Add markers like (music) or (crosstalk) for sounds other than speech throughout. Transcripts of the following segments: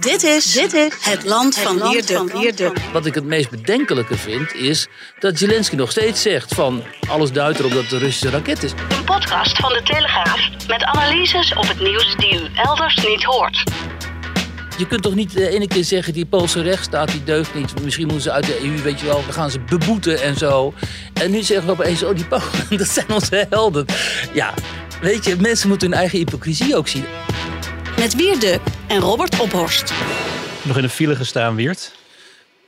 Dit is, dit is het land van Wierduk. Wat ik het meest bedenkelijke vind is dat Zelensky nog steeds zegt van alles duidt erop dat het een Russische raket is. Een podcast van de Telegraaf met analyses op het nieuws die u elders niet hoort. Je kunt toch niet de ene keer zeggen die Poolse rechtsstaat die deugt niet. Misschien moeten ze uit de EU, weet je wel, dan gaan ze beboeten en zo. En nu zeggen we opeens, oh die Polen, (laughs) dat zijn onze helden. Ja, weet je, mensen moeten hun eigen hypocrisie ook zien. Met Wierduk en Robert Ophorst. Nog in een file gestaan, Wiert?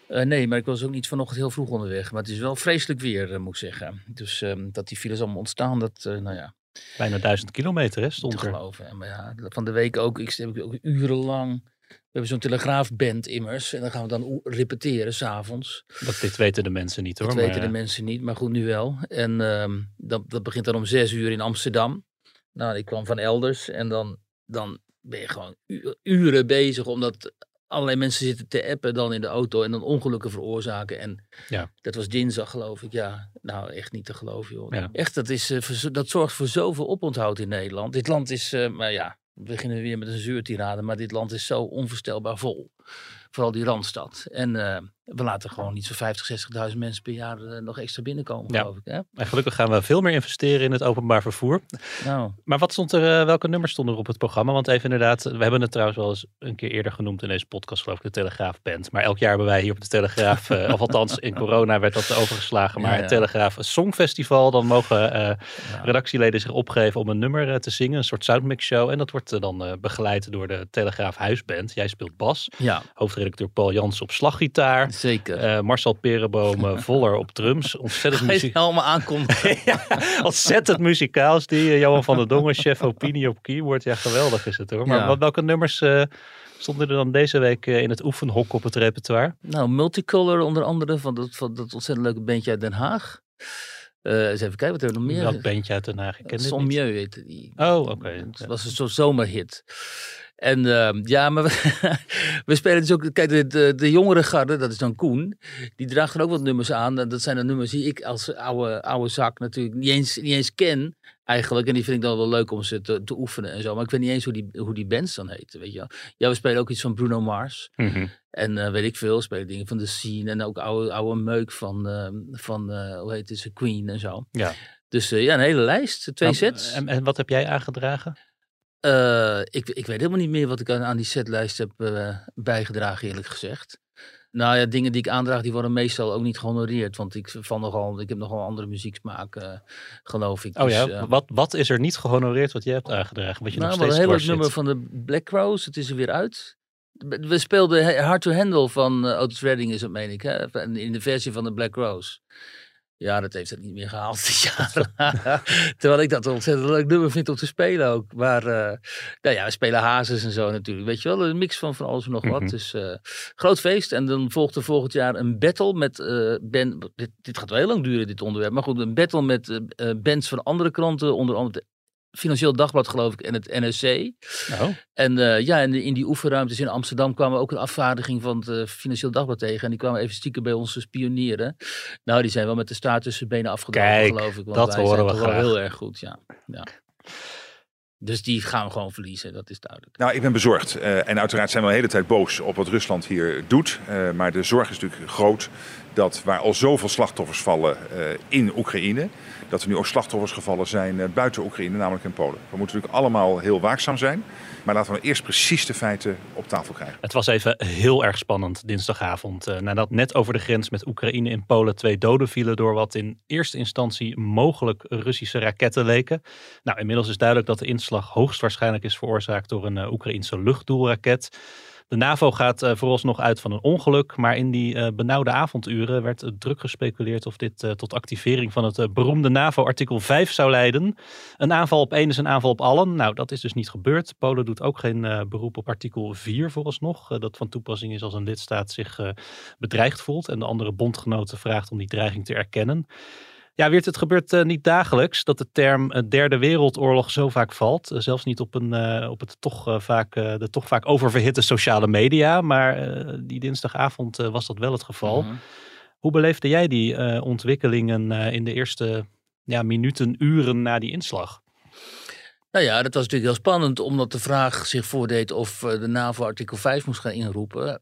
Uh, nee, maar ik was ook niet vanochtend heel vroeg onderweg. Maar het is wel vreselijk weer, uh, moet ik zeggen. Dus uh, dat die files allemaal ontstaan, dat, nou ja. Bijna duizend kilometer, hè, stond te er. geloven. Maar ja, van de week ook, ik heb ook urenlang... We hebben zo'n telegraafband immers. En dan gaan we dan repeteren s'avonds. Dat dit weten de mensen niet, hoor. Dat weten de mensen niet, maar goed, nu wel. En ehm, dat, dat begint dan om zes uur in Amsterdam. Nou, ik kwam van elders. En dan, dan ben je gewoon uren bezig omdat allerlei mensen zitten te appen dan in de auto en dan ongelukken veroorzaken. En ja. dat was dinsdag geloof ik. Ja, nou echt niet te geloven joh. Echt, dat, is, uh, dat zorgt voor zoveel oponthoud in Nederland. Dit land is, uh, maar ja, we beginnen weer met een zuurtirade, maar dit land is zo onvoorstelbaar vol. Vooral die Randstad. En uh, we laten gewoon niet zo'n 50, 60.000 mensen per jaar uh, nog extra binnenkomen, ja. geloof ik. Hè? En gelukkig gaan we veel meer investeren in het openbaar vervoer. Nou. Maar wat stond er, uh, welke nummers stonden er op het programma? Want even inderdaad, we hebben het trouwens wel eens een keer eerder genoemd in deze podcast, geloof ik, de Telegraaf Band. Maar elk jaar hebben wij hier op de Telegraaf, of althans in (laughs) corona werd dat overgeslagen, maar ja, ja. het Telegraaf Songfestival. Dan mogen redactieleden zich opgeven om een nummer te zingen, een soort soundmix show. En dat wordt dan begeleid door de Telegraaf Huisband. Jij speelt bas. Ja. Hoofdredacteur Paul Jans op slaggitaar. Zeker. Uh, Marcel Perenboom uh, voller op drums. Ontzettend muziek. allemaal aankomt. (laughs) ja, ontzettend muzikaals. Die uh, Johan van der Dongen, chef opinie op keyboard. Ja, geweldig is het hoor. Maar ja. welke nummers stonden er dan deze week in het oefenhok op het repertoire? Nou, Multicolor onder andere van dat, van dat ontzettend leuke bandje uit Den Haag. Uh, eens even kijken wat er nog meer Welk bandje uit Den Haag? Ik ken heette die. Oh, oké. Okay. Het was een soort zomerhit. En uh, ja, maar we, (laughs) we, spelen dus ook. Kijk, de, de, de jongere garde, dat is dan Koen. Die draagt er ook wat nummers aan. Dat zijn de nummers die ik als oude, oude zak natuurlijk niet eens, niet eens ken. Eigenlijk. En die vind ik dan wel leuk om ze te, te oefenen en zo. Maar ik weet niet eens hoe die, hoe die bands dan heten. Weet je wel. Ja, we spelen ook iets van Bruno Mars. Mm -hmm. En uh, weet ik veel, spelen dingen van de scene. En ook oude, oude meuk van, uh, van uh, hoe heet het, Queen en zo. Ja. Dus ja, een hele lijst. Twee sets. En, en wat heb jij aangedragen? Uh, ik, ik weet helemaal niet meer wat ik aan, aan die setlijst heb uh, bijgedragen, eerlijk gezegd. Nou ja, dingen die ik aandraag, die worden meestal ook niet gehonoreerd. Want ik, van nogal, ik heb nogal andere muzieksmaak, uh, geloof ik. Oh dus, ja, wat, wat is er niet gehonoreerd wat jij hebt aangedragen? Wat je nou, nog steeds een heel leuk zit? nummer van de Black Rose, het is er weer uit. We speelden Hard to Handle van Otis Redding, is het meen ik, hè? in de versie van de Black Rose. Ja, dat heeft het niet meer gehaald dit jaar. (laughs) Terwijl ik dat een ontzettend leuk nummer vind om te spelen ook. Maar uh, nou ja, we spelen hazes en zo natuurlijk. Weet je wel, een mix van van alles en nog wat. Mhm. Dus uh, groot feest. En dan volgt er volgend jaar een battle met uh, Ben. Dit, dit, gaat wel heel lang duren, dit onderwerp. Maar goed, een battle met bands van andere kranten. Onder andere Financieel Dagblad, geloof ik, en het NRC. Oh. En uh, ja, in, de, in die oefenruimtes in Amsterdam kwamen ook een afvaardiging van het uh, Financieel Dagblad tegen. En die kwamen even stiekem bij ons spionieren. Nou, die zijn wel met de staart tussen benen afgedaan, geloof ik. Want dat wij horen zijn we toch wel graag. heel erg goed, ja. ja. Dus die gaan we gewoon verliezen, dat is duidelijk. Nou, ik ben bezorgd. Uh, en uiteraard zijn we de hele tijd boos op wat Rusland hier doet. Uh, maar de zorg is natuurlijk groot dat waar al zoveel slachtoffers vallen uh, in Oekraïne, dat er nu ook slachtoffers gevallen zijn buiten Oekraïne, namelijk in Polen. We moeten natuurlijk allemaal heel waakzaam zijn. Maar laten we eerst precies de feiten op tafel krijgen. Het was even heel erg spannend dinsdagavond. Uh, nadat net over de grens met Oekraïne in Polen twee doden vielen door wat in eerste instantie mogelijk Russische raketten leken. Nou, inmiddels is duidelijk dat de inslag hoogstwaarschijnlijk is veroorzaakt door een Oekraïnse luchtdoelraket. De NAVO gaat uh, vooralsnog uit van een ongeluk, maar in die uh, benauwde avonduren werd druk gespeculeerd of dit uh, tot activering van het beroemde NAVO-artikel 5 zou leiden. Een aanval op één is een aanval op allen. Nou, dat is dus niet gebeurd. Polen doet ook geen beroep op artikel 4 vooralsnog, dat van toepassing is als een lidstaat zich bedreigd voelt en de andere bondgenoten vraagt om die dreiging te erkennen. Ja, Weert, het gebeurt uh, niet dagelijks dat de term uh, derde wereldoorlog zo vaak valt. Uh, zelfs niet op, een, op het toch, vaak, de toch vaak oververhitte sociale media. Maar die dinsdagavond was dat wel het geval. -huh. Hoe beleefde jij die ontwikkelingen in de eerste ja, minuten, uren na die inslag? Nou ja, dat was natuurlijk heel spannend, omdat de vraag zich voordeed of de NAVO artikel 5 moest gaan inroepen.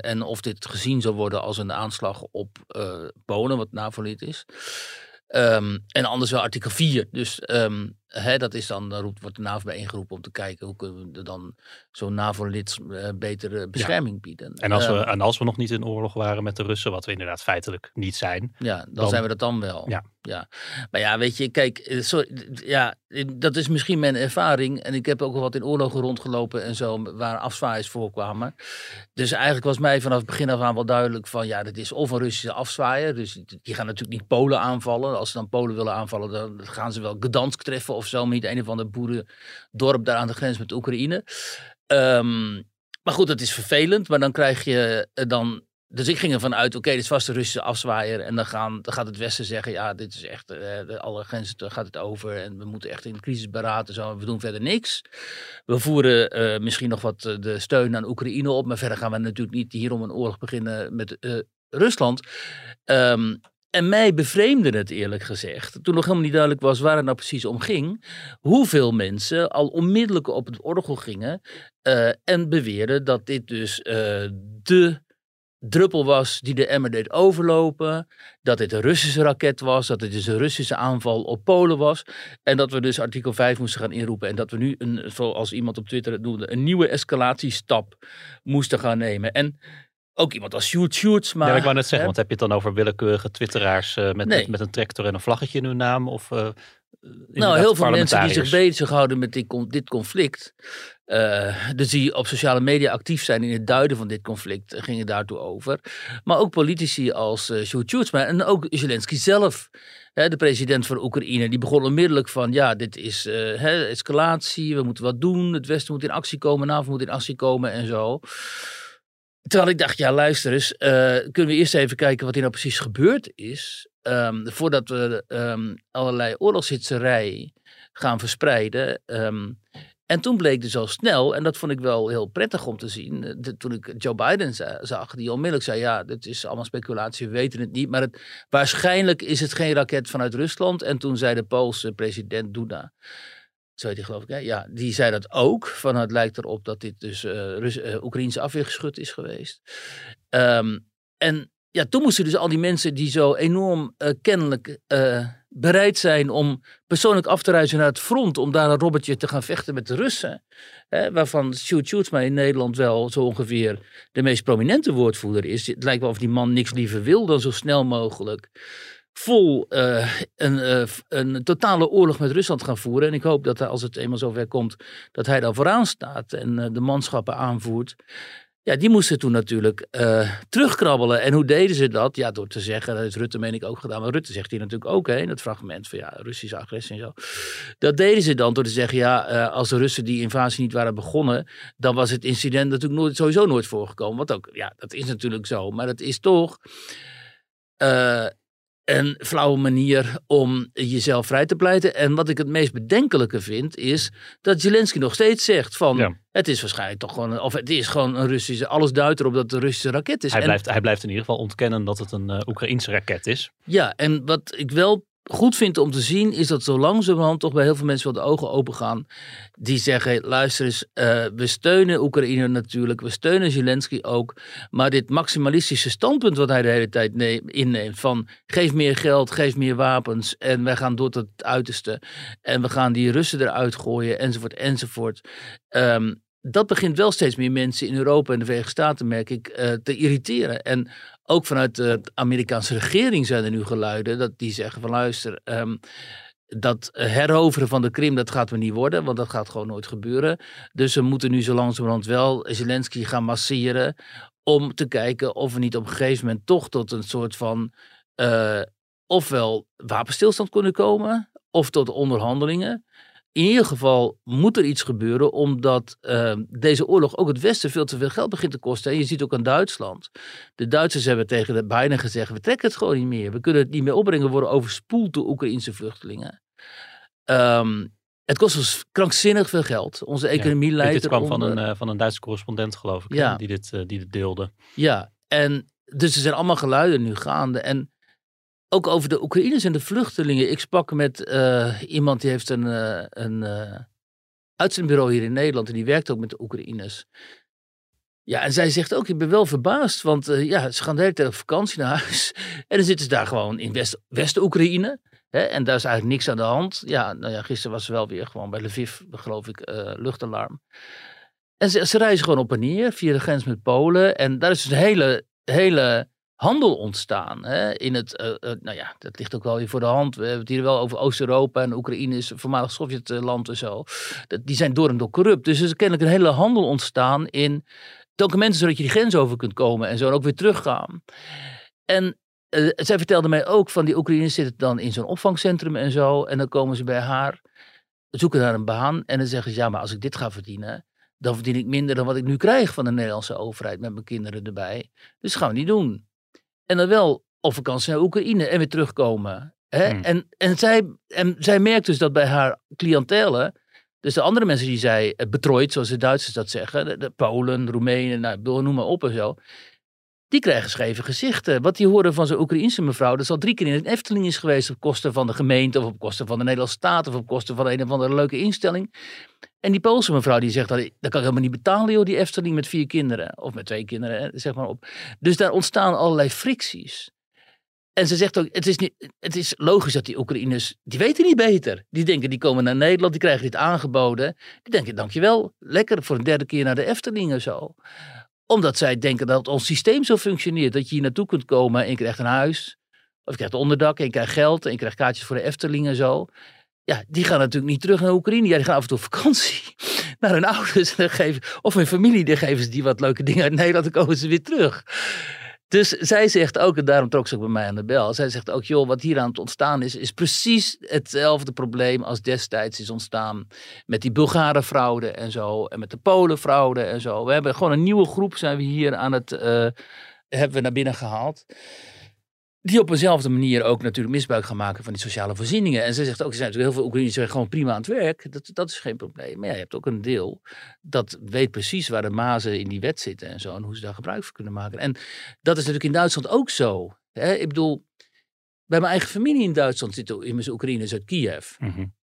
en of dit gezien zou worden als een aanslag op Polen, wat NAVO-lid is. Um, en anders wel artikel 4. Dus um, hè, dat is dan, dan roept, wordt de NAVO bijeengeroepen om te kijken hoe kunnen we dan zo'n NAVO-lid uh, betere bescherming ja. bieden. En als, we, en als we nog niet in oorlog waren met de Russen, wat we inderdaad feitelijk niet zijn. Ja, dan, dan zijn we dat dan wel. Ja. ja. Maar ja, weet je, kijk, eh, sorry, ja, dat is misschien mijn ervaring. En ik heb ook al wat in oorlogen rondgelopen en zo, waar afzwaaiers voorkwamen. Dus eigenlijk was mij vanaf het begin af aan wel duidelijk van, ja, dat is of een Russische afzwaaier. Dus die gaan natuurlijk niet Polen aanvallen. Als ze dan Polen willen aanvallen, dan gaan ze wel Gdansk treffen of zo, maar niet een of ander boerendorp daar aan de grens met Oekraïne. Um, maar goed, dat is vervelend, maar dan krijg je dan dus ik ging ervan uit, oké, okay, dit vast de Russische afzwaaier. En dan, gaan, dan gaat het Westen zeggen, ja, dit is echt, uh, alle grenzen gaat het over. En we moeten echt in crisis beraten. Zo. We doen verder niks. We voeren uh, misschien nog wat de steun aan Oekraïne op. Maar verder gaan we natuurlijk niet hier om een oorlog beginnen met Rusland. Um, en mij bevreemde het eerlijk gezegd, toen nog helemaal niet duidelijk was waar het nou precies om ging, hoeveel mensen al onmiddellijk op het orgel gingen uh, en beweerden dat dit dus uh, de druppel was die de emmer deed overlopen, dat dit een Russische raket was, dat dit dus een Russische aanval op Polen was en dat we dus artikel 5 moesten gaan inroepen en dat we nu, een, zoals iemand op Twitter het noemde, een nieuwe escalatiestap moesten gaan nemen. En ook iemand als Sjoerd Sjoerds. Maar, ja, ik wou net zeggen, hè? want heb je het dan over willekeurige twitteraars uh, met, nee. met, met, een tractor en een vlaggetje in hun naam? Of, uh, nou, heel veel mensen die zich bezighouden met dit, dit conflict. Uh, dus die op sociale media actief zijn in het duiden van dit conflict, gingen daartoe over. Maar ook politici als uh, Sjoerd Sjoerdsma en ook Zelensky zelf. Hè, de president van Oekraïne, die begon onmiddellijk van, ja, dit is uh, hè, escalatie, we moeten wat doen, het Westen moet in actie komen, NAVO moet in actie komen en zo. Terwijl ik dacht, ja luister eens, uh, kunnen we eerst even kijken wat hier nou precies gebeurd is. Um, voordat we um, allerlei oorlogshitserij gaan verspreiden. Um, en toen bleek dus al snel, en dat vond ik wel heel prettig om te zien, de, toen ik Joe Biden zag, die onmiddellijk zei, ja, dit is allemaal speculatie, we weten het niet, maar het, waarschijnlijk is het geen raket vanuit Rusland. En toen zei de Poolse president Duda, zo heet geloof ik, ja, die zei dat ook. Van het lijkt erop dat dit dus uh, Rus uh, afweergeschut is geweest. Um, en ja, toen moesten dus al die mensen die zo enorm uh, kennelijk bereid zijn om persoonlijk af te reizen naar het front, om daar een robbertje te gaan vechten met de Russen. Hè, waarvan Sjoerd Sjoerdsma in Nederland wel zo ongeveer de meest prominente woordvoerder is. Het lijkt wel of die man niks liever wil dan zo snel mogelijk vol uh, een, uh, een totale oorlog met Rusland gaan voeren. En ik hoop dat als het eenmaal zover komt, dat hij daar vooraan staat en uh, de manschappen aanvoert. Ja, die moesten toen natuurlijk terugkrabbelen. En hoe deden ze dat? Ja, door te zeggen, dat is Rutte meen ik ook gedaan. Maar Rutte zegt hier natuurlijk ook hè, in het fragment van ja, Russische agressie en zo. Dat deden ze dan door te zeggen, ja, als de Russen die invasie niet waren begonnen, dan was het incident natuurlijk nooit, sowieso nooit voorgekomen. Wat ook, ja, dat is natuurlijk zo. Maar het is toch een flauwe manier om jezelf vrij te pleiten. En wat ik het meest bedenkelijke vind, is dat Zelensky nog steeds zegt van... Ja. Het is waarschijnlijk toch gewoon, of het is gewoon een Russische, alles duidt erop dat het een Russische raket is. Hij, en, blijft, hij blijft in ieder geval ontkennen dat het een uh, Oekraïense raket is. Ja, en wat ik wel goed vind om te zien, is dat zo langzamerhand toch bij heel veel mensen wel de ogen open gaan. Die zeggen, luister eens, uh, we steunen Oekraïne natuurlijk, we steunen Zelensky ook. Maar dit maximalistische standpunt wat hij de hele tijd inneemt van geef meer geld, geef meer wapens en wij gaan door tot het uiterste. En we gaan die Russen eruit gooien enzovoort enzovoort. Um, dat begint wel steeds meer mensen in Europa en de Verenigde Staten, merk ik, uh, te irriteren. En ook vanuit de Amerikaanse regering zijn er nu geluiden dat die zeggen van luister, um, dat heroveren van de Krim, dat gaat er niet worden, want dat gaat gewoon nooit gebeuren. Dus we moeten nu zo langzamerhand wel Zelensky gaan masseren om te kijken of we niet op een gegeven moment toch tot een soort van uh, ofwel wapenstilstand kunnen komen, of tot onderhandelingen. In ieder geval moet er iets gebeuren, omdat uh, deze oorlog ook het Westen veel te veel geld begint te kosten. En je ziet ook aan Duitsland. De Duitsers hebben tegen de Biden gezegd: we trekken het gewoon niet meer. We kunnen het niet meer opbrengen, we worden overspoeld door Oekraïnse vluchtelingen. Um, het kost ons krankzinnig veel geld. Onze economie ja, leidt Dit kwam van een, uh, van een Duitse correspondent, geloof ik, ja. die, dit, uh, die dit deelde. Ja, en dus er zijn allemaal geluiden nu gaande. En ook over de Oekraïners en de vluchtelingen. Ik sprak met uh, iemand die heeft een, uh, een uh, uitzendbureau hier in Nederland. En die werkt ook met de Oekraïners. Ja, en zij zegt ook, ik ben wel verbaasd. Want ja, ze gaan de hele tijd op vakantie naar huis. (laughs) En dan zitten ze daar gewoon in West-Oekraïne. West en daar is eigenlijk niks aan de hand. Ja, nou ja, gisteren was ze wel weer gewoon bij Lviv, geloof ik, luchtalarm. En ze, ze reizen gewoon op en neer via de grens met Polen. En daar is dus een hele, hele handel ontstaan. Hè? In het, uh, uh, nou ja, dat ligt ook wel weer voor de hand. We hebben het hier wel over Oost-Europa en Oekraïne is voormalig Sovjetland en zo. Dat, die zijn door en door corrupt. Dus er is kennelijk een hele handel ontstaan in documenten zodat je die grens over kunt komen en zo en ook weer teruggaan. En uh, zij vertelde mij ook van die Oekraïners zitten dan in zo'n opvangcentrum en zo. En dan komen ze bij haar, zoeken naar een baan en dan zeggen ze ja, maar als ik dit ga verdienen, dan verdien ik minder dan wat ik nu krijg van de Nederlandse overheid met mijn kinderen erbij. Dus dat gaan we niet doen. En dan wel op vakantie naar Oekraïne en weer terugkomen. Hè? Hmm. En, en, zij, en zij merkt dus dat bij haar cliëntelen, dus de andere mensen die zij eh, betrooit, zoals de Duitsers dat zeggen, de, Polen, Roemenen, nou, noem maar op en zo, die krijgen scheve gezichten. Wat die horen van zo'n Oekraïense mevrouw, dat al drie keer in een Efteling is geweest op kosten van de gemeente of op kosten van de Nederlandse staat of op kosten van een of andere leuke instelling. En die Poolse mevrouw die zegt, dat, dat kan ik helemaal niet betalen joh, die Efteling met vier kinderen. Of met twee kinderen, zeg maar op. Dus daar ontstaan allerlei fricties. En ze zegt ook, het is, niet, het is logisch dat die Oekraïners, die weten niet beter. Die denken, die komen naar Nederland, die krijgen dit aangeboden. Die denken, dankjewel, lekker voor een derde keer naar de Efteling en zo omdat zij denken dat ons systeem zo functioneert. Dat je hier naartoe kunt komen en je krijgt een huis. Of je krijgt onderdak en je krijgt geld en je krijgt kaartjes voor de Efteling en zo. Ja, die gaan natuurlijk niet terug naar Oekraïne. Ja, die gaan af en toe op vakantie (laughs) naar hun ouders. En geven, of hun familie, dan geven ze die wat leuke dingen uit Nederland. Dan komen ze weer terug. Dus zij zegt ook, en daarom trok ze ook bij mij aan de bel. Zij zegt ook, joh, wat hier aan het ontstaan is, is precies hetzelfde probleem als destijds is ontstaan met die Bulgare fraude en zo. En met de Polen fraude en zo. We hebben gewoon een nieuwe groep, zijn we hier aan het, uh, hebben we naar binnen gehaald die op eenzelfde manier ook natuurlijk misbruik gaan maken van die sociale voorzieningen. En ze zegt ook, er zijn natuurlijk heel veel Oekraïners gewoon prima aan het werk. Dat, dat is geen probleem. Maar ja, je hebt ook een deel dat weet precies waar de mazen in die wet zitten en zo. En hoe ze daar gebruik van kunnen maken. En dat is natuurlijk in Duitsland ook zo. Hè? Ik bedoel, bij mijn eigen familie in Duitsland zitten immers Oekraïners uit Kiev. Mm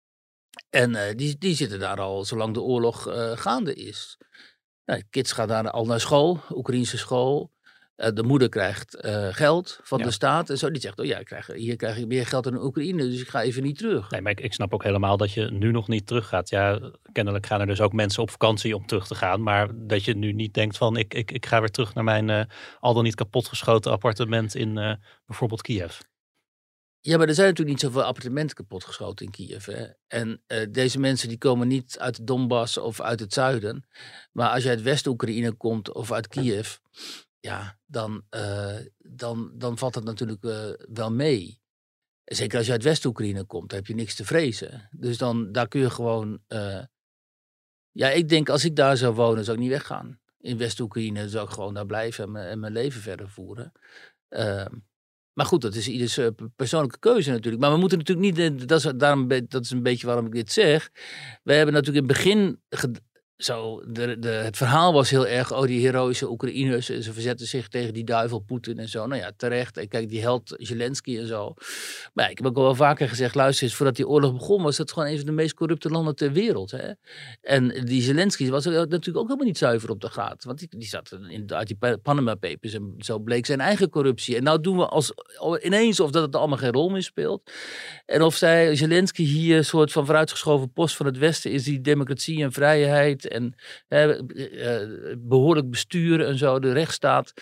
En uh, die, die zitten daar al zolang de oorlog uh, gaande is. Nou, kids gaan daar al naar school, Oekraïnse school. Eh, de moeder krijgt eh, geld van de staat en zo. Die zegt, oh ja, ik krijg, hier krijg ik meer geld dan Oekraïne, dus ik ga even niet terug. Nee, maar ik, ik, snap ook helemaal dat je nu nog niet teruggaat. Ja, kennelijk gaan er dus ook mensen op vakantie om terug te gaan. Maar dat je nu niet denkt van, ik, ik, ik ga weer terug naar mijn uh, al dan niet kapotgeschoten appartement in bijvoorbeeld Kiev. Ja, maar er zijn natuurlijk niet zoveel appartementen kapotgeschoten in Kiev. Hè? En deze mensen die komen niet uit de Donbass of uit het zuiden. Maar als je uit West-Oekraïne komt of uit Kiev, ja, dan, uh, dan, dan valt het natuurlijk uh, wel mee. Zeker als je uit West-Oekraïne komt, heb je niks te vrezen. Dus dan, daar kun je gewoon... Uh, ja, ik denk als ik daar zou wonen, zou ik niet weggaan. In West-Oekraïne zou ik gewoon daar blijven en mijn, en mijn leven verder voeren. Ehm, maar goed, dat is ieders persoonlijke keuze natuurlijk. Maar we moeten natuurlijk niet, dat is, daarom, dat is een beetje waarom ik dit zeg. We hebben natuurlijk in het begin zo, de, het verhaal was heel erg, oh die heroïsche Oekraïners, ze verzetten zich tegen die duivel Poetin en zo. Nou ja, terecht. En kijk, die held Zelensky en zo. Maar ik heb ook al vaker gezegd, luister eens, voordat die oorlog begon was het gewoon een van de meest corrupte landen ter wereld. Hè? En die Zelensky was natuurlijk ook helemaal niet zuiver op de graad. Want die, zat in, uit die Panama Papers en zo bleek zijn eigen corruptie. En nou doen we als, ineens of dat het allemaal geen rol meer speelt. En of zij, Zelensky hier een soort van vooruitgeschoven post van het Westen is die democratie en vrijheid en eh, behoorlijk besturen en zo, de rechtsstaat,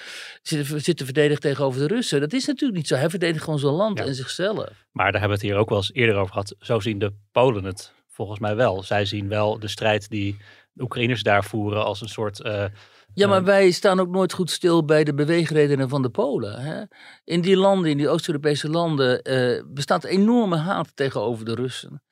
zit, zit te verdedigen tegenover de Russen. Dat is natuurlijk niet zo. Hij verdedigt gewoon zijn land en zichzelf. Maar daar hebben we het hier ook wel eens eerder over gehad. Zo zien de Polen het volgens mij wel. Zij zien wel de strijd die de Oekraïners daar voeren als een soort... Uh, ja, maar wij staan ook nooit goed stil bij de beweegredenen van de Polen. Hè? In die landen, in die Oost-Europese landen, uh, bestaat enorme haat tegenover de Russen.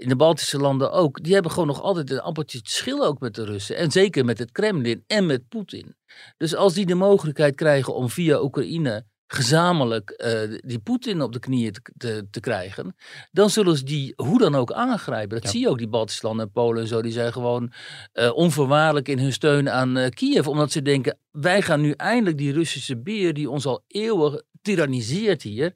In de Baltische landen ook. Die hebben gewoon nog altijd een appeltje te schillen ook met de Russen. En zeker met het Kremlin en met Poetin. Dus als die de mogelijkheid krijgen om via Oekraïne gezamenlijk uh, die Poetin op de knieën te, te, te, krijgen, dan zullen ze die hoe dan ook aangrijpen. Dat zie je ook, die Baltische landen en Polen en zo, die zijn gewoon uh, onvoorwaardelijk in hun steun aan uh, Kiev, omdat ze denken, wij gaan nu eindelijk die Russische beer die ons al eeuwen tyranniseert hier,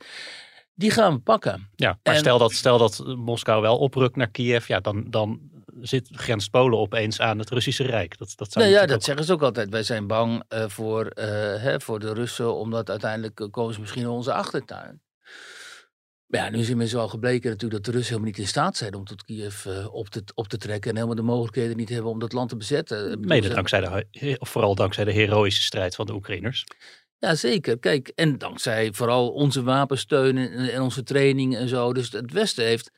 die gaan we pakken. Ja, maar stel, dat, stel dat Moskou wel oprukt naar Kiev, ja, dan, dan zit, grenst Polen opeens aan het Russische Rijk. Dat, dat zou nou ja, dat zeggen ze ook altijd. Wij zijn bang uh, voor, uh, hè, voor de Russen, omdat uiteindelijk komen ze misschien onze achtertuin. Maar ja, nu is inmiddels al gebleken natuurlijk dat de Russen helemaal niet in staat zijn om tot Kiev op, te, op te trekken. En helemaal de mogelijkheden niet hebben om dat land te bezetten. Mede dankzij de, of vooral dankzij de heroïsche strijd van de Oekraïners. Ja, zeker. Kijk, en dankzij vooral onze wapensteun en, en onze training en zo. Dus het Westen heeft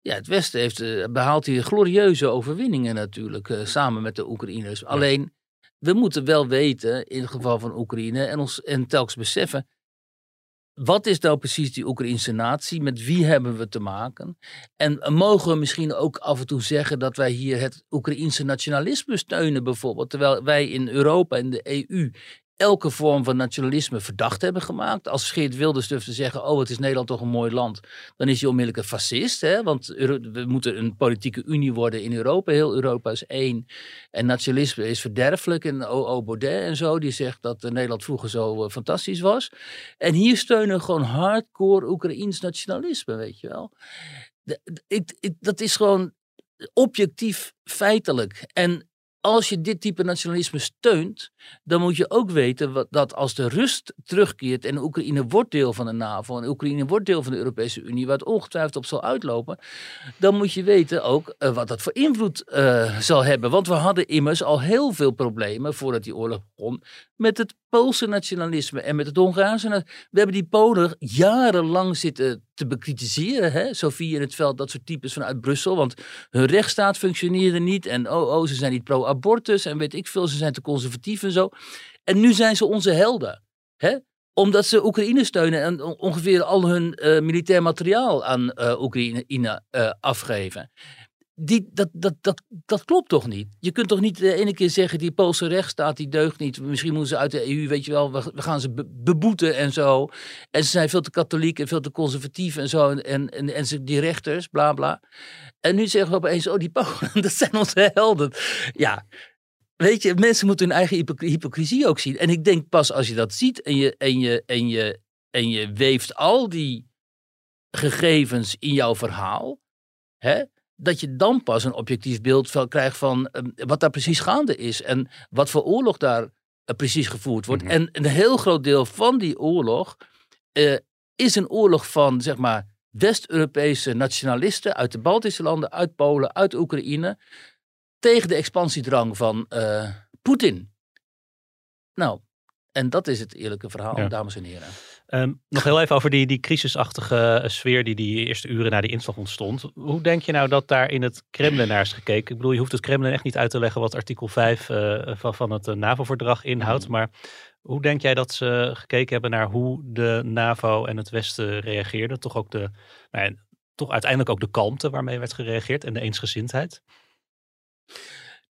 ja, het Westen heeft, uh, behaalt hier glorieuze overwinningen natuurlijk, uh, samen met de Oekraïners. Alleen, we moeten wel weten, in het geval van Oekraïne, en, ons, en telkens beseffen, wat is nou precies die Oekraïnse natie? Met wie hebben we te maken? En mogen we misschien ook af en toe zeggen dat wij hier het Oekraïense nationalisme steunen, bijvoorbeeld, terwijl wij in Europa en de EU elke vorm van nationalisme verdacht hebben gemaakt. Als Geert Wilders durft te zeggen, oh het is Nederland toch een mooi land, dan is hij onmiddellijk een fascist. Hè? Want we moeten een politieke unie worden in Europa. Heel Europa is één. En nationalisme is verderfelijk. En O.O. Baudet en zo, die zegt dat Nederland vroeger zo uh, fantastisch was. En hier steunen gewoon hardcore Oekraïns nationalisme, weet je wel. ik, dat is gewoon objectief feitelijk. En als je dit type nationalisme steunt, dan moet je ook weten dat als de rust terugkeert en Oekraïne wordt deel van de NAVO en Oekraïne wordt deel van de Europese Unie, het ongetwijfeld op zal uitlopen, dan moet je weten ook uh, wat dat voor invloed uh, zal hebben. Want we hadden immers al heel veel problemen voordat die oorlog begon met het Poolse nationalisme en met het Hongaarse. We hebben die Polen jarenlang zitten te bekritiseren. Hè? Sofie in het veld, dat soort types vanuit Brussel. Want hun rechtsstaat functioneerde niet. En oh, oh, ze zijn niet pro-abortus. En weet ik veel, ze zijn te conservatief en zo. En nu zijn ze onze helden. Hè? Omdat ze Oekraïne steunen en ongeveer al hun uh, militair materiaal aan uh, Oekraïne uh, afgeven die, dat, dat, dat, dat klopt toch niet? Je kunt toch niet de ene keer zeggen, die Poolse rechtsstaat die deugt niet. Misschien moeten ze uit de EU, weet je wel, we, gaan ze beboeten en zo. En ze zijn veel te katholiek en veel te conservatief en zo. En, en, en, die rechters, bla bla. En nu zeggen we opeens, oh die Polen, (laughs) dat zijn onze helden. Ja, weet je, mensen moeten hun eigen hypocrisie ook zien. En ik denk pas als je dat ziet en je, en je, en je, en je weeft al die gegevens in jouw verhaal... Hè, dat je dan pas een objectief beeld krijgt van ehm, wat daar precies gaande is en wat voor oorlog daar eh, precies gevoerd wordt. Mhm. En een heel groot deel van die oorlog uh, is een oorlog van, zeg maar, West-Europese nationalisten uit de Baltische landen, uit Polen, uit Oekraïne, tegen de expansiedrang van uh, Poetin. Nou, en dat is het eerlijke verhaal, dames en heren. Ehm, nog heel even over die, die crisisachtige eh, sfeer die die eerste uren na die inslag ontstond. Hoe denk je nou dat daar in het Kremlin naar is gekeken? Ik bedoel, je hoeft het Kremlin echt niet uit te leggen wat artikel 5 uh, eh, van, van het uh, NAVO-verdrag inhoudt. Mm. Maar hoe denk jij dat ze gekeken hebben naar hoe de NAVO en het Westen reageerden? Toch ook de, nou ja, toch uiteindelijk ook de kalmte waarmee werd gereageerd en de eensgezindheid?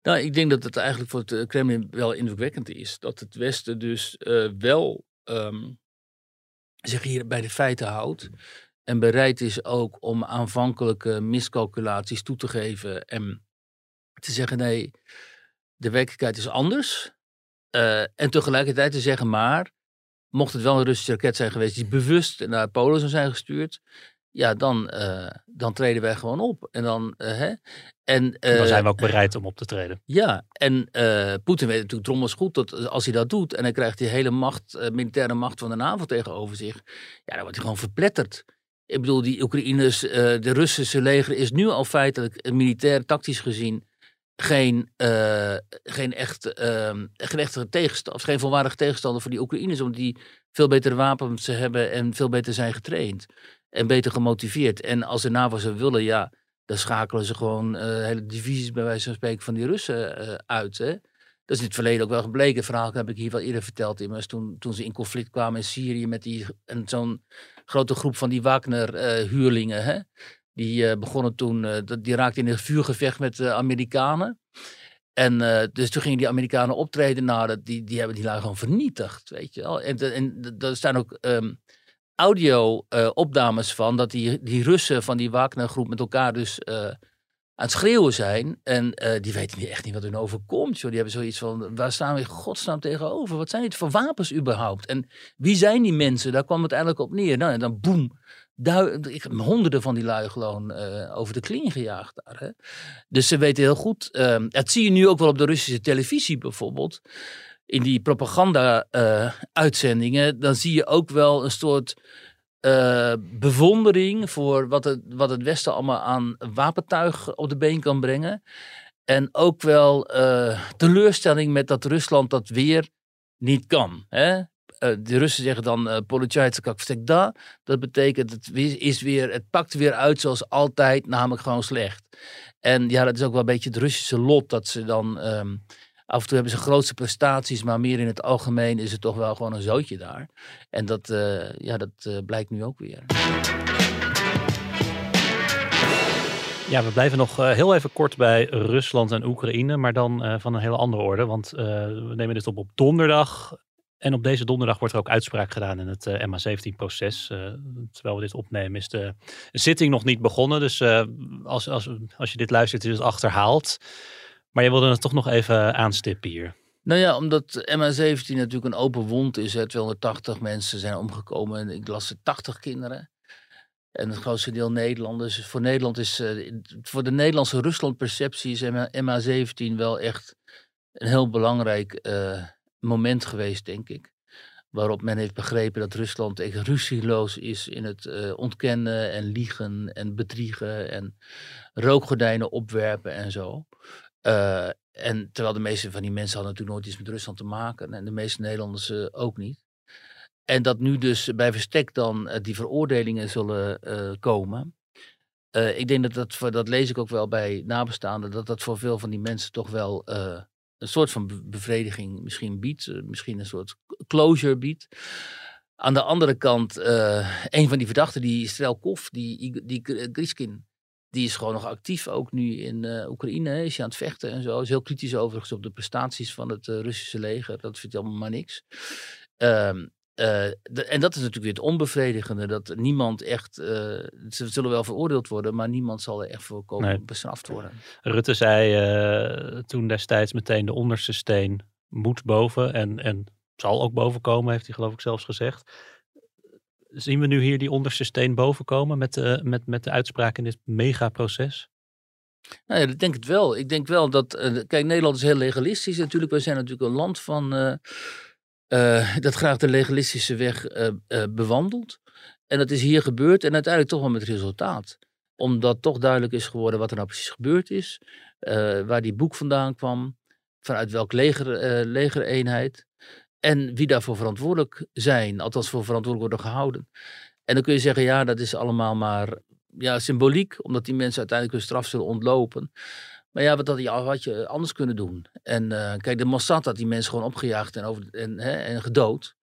Nou, ik denk dat het eigenlijk voor het Kremlin wel indrukwekkend is. Dat het Westen dus wel ehm, zich hier bij de feiten houdt. En bereid is ook om aanvankelijke miscalculaties toe te geven. En te zeggen: nee, de werkelijkheid is anders. Uh, en tegelijkertijd te zeggen: maar. Mocht het wel een Russische raket zijn geweest die bewust naar Polen zou zijn gestuurd, ja, dan, uh, dan treden wij gewoon op. En dan, uh, hè? En, uh, dan zijn we ook bereid om op te treden. Ja, en Poetin weet natuurlijk drommels goed dat als hij dat doet en hij krijgt die hele macht, militaire macht van de NAVO tegenover zich, ja, dan wordt hij gewoon verpletterd. Ik bedoel, die Oekraïners, de Russische leger is nu al feitelijk militair, tactisch gezien, geen, uh, geen, echt, uh, geen echte tegenstander, of geen volwaardige tegenstander voor die Oekraïners, omdat die veel betere wapens hebben en veel beter zijn getraind. En beter gemotiveerd. En als de NAVO ze willen, ja, dan schakelen ze gewoon uh, hele divisies bij wijze van spreken van die Russen uh, uit. Hè? Dat is in het verleden ook wel gebleken. Verhaal heb ik hier wel eerder verteld. Immers toen, toen ze in conflict kwamen in Syrië met die, en zo'n grote groep van die Wagner-huurlingen. hè? Die begonnen toen, die raakten in een vuurgevecht met de Amerikanen. En dus toen gingen die Amerikanen optreden. Nou, die, die hebben die lui gewoon vernietigd, weet je wel. En, en er staan ook um, audio-opnames van dat die, die Russen van die Wagner-groep met elkaar dus aan het schreeuwen zijn. En uh, die weten echt niet wat hun overkomt. Joh. Die hebben zoiets van, waar staan we in godsnaam tegenover? Wat zijn dit voor wapens überhaupt? En wie zijn die mensen? Daar kwam het eigenlijk op neer. Nou, en dan boem, ik heb honderden van die lui gewoon over de kling gejaagd daar. Hè? Dus ze weten heel goed. Uh, dat zie je nu ook wel op de Russische televisie bijvoorbeeld. In die propaganda-uitzendingen. Uh, dan zie je ook wel een soort uh, bewondering voor wat het, wat het Westen allemaal aan wapentuig op de been kan brengen. En ook wel uh, teleurstelling met dat Rusland dat weer niet kan. Hè? De Russen zeggen dan uh, da. Dat betekent het is weer, het pakt weer uit zoals altijd, namelijk gewoon slecht. En ja, dat is ook wel een beetje het Russische lot dat ze dan um, Af en toe hebben ze grootste prestaties, maar meer in het algemeen is het toch wel gewoon een zootje daar. En dat, uh, ja, dat uh, blijkt nu ook weer. Ja, we blijven nog uh, heel even kort bij Rusland en Oekraïne, maar dan van een hele andere orde. Want we nemen dit op op donderdag. En op deze donderdag wordt er ook uitspraak gedaan in het MH17-proces. terwijl we dit opnemen is de zitting nog niet begonnen. Dus als, als, als je dit luistert is het achterhaald. Maar je wilde het toch nog even aanstippen hier. Nou ja, omdat MH17 natuurlijk een open wond is. Hè. 280 mensen zijn omgekomen en ik las 80 kinderen. En het grootste deel Nederlanders. Voor Nederland is, uh, voor de Nederlandse Rusland-perceptie is MH17 wel echt een heel belangrijk uh, moment geweest, denk ik. Waarop men heeft begrepen dat Rusland echt ruzieloos is in het uh, ontkennen en liegen en bedriegen en rookgordijnen opwerpen en zo. Uh, en terwijl de meeste van die mensen hadden natuurlijk nooit iets met Rusland te maken. En de meeste Nederlanders uh, ook niet. En dat nu dus bij verstek dan uh, die veroordelingen zullen komen. ik denk dat dat, voor, dat lees ik ook wel bij nabestaanden, dat dat voor veel van die mensen toch wel een soort van bevrediging misschien biedt. misschien een soort closure biedt. Aan de andere kant, een van die verdachten, die Strelkov, die, die Griskin, die is gewoon nog actief, ook nu in uh, Oekraïne. Is hij aan het vechten en zo. Is heel kritisch overigens op de prestaties van het uh, Russische leger. Dat vindt allemaal maar niks. Um, uh, de, en dat is natuurlijk weer het onbevredigende. Dat niemand echt. ze zullen wel veroordeeld worden, maar niemand zal er echt voor komen nee. bestraft worden. Rutte zei toen destijds meteen de onderste steen moet boven. En, en zal ook boven komen, heeft hij geloof ik zelfs gezegd zien we nu hier die onderste steen boven komen met, uh, met, met de uitspraak in dit megaproces? Nou ja, ik denk het wel. Ik denk wel dat, uh, kijk, Nederland is heel legalistisch natuurlijk. We zijn natuurlijk een land van, uh, dat graag de legalistische weg bewandelt. En dat is hier gebeurd en uiteindelijk toch wel met resultaat. Omdat toch duidelijk is geworden wat er nou precies gebeurd is. waar die boek vandaan kwam. Vanuit welk leger, legereenheid. En wie daarvoor verantwoordelijk zijn, althans voor verantwoordelijk worden gehouden. En dan kun je zeggen, ja, dat is allemaal maar ja, symboliek, omdat die mensen uiteindelijk hun straf zullen ontlopen. Maar ja, wat had je, anders kunnen doen? En uh, kijk, de Mossad had die mensen gewoon opgejaagd en, over, en, hè, en gedood.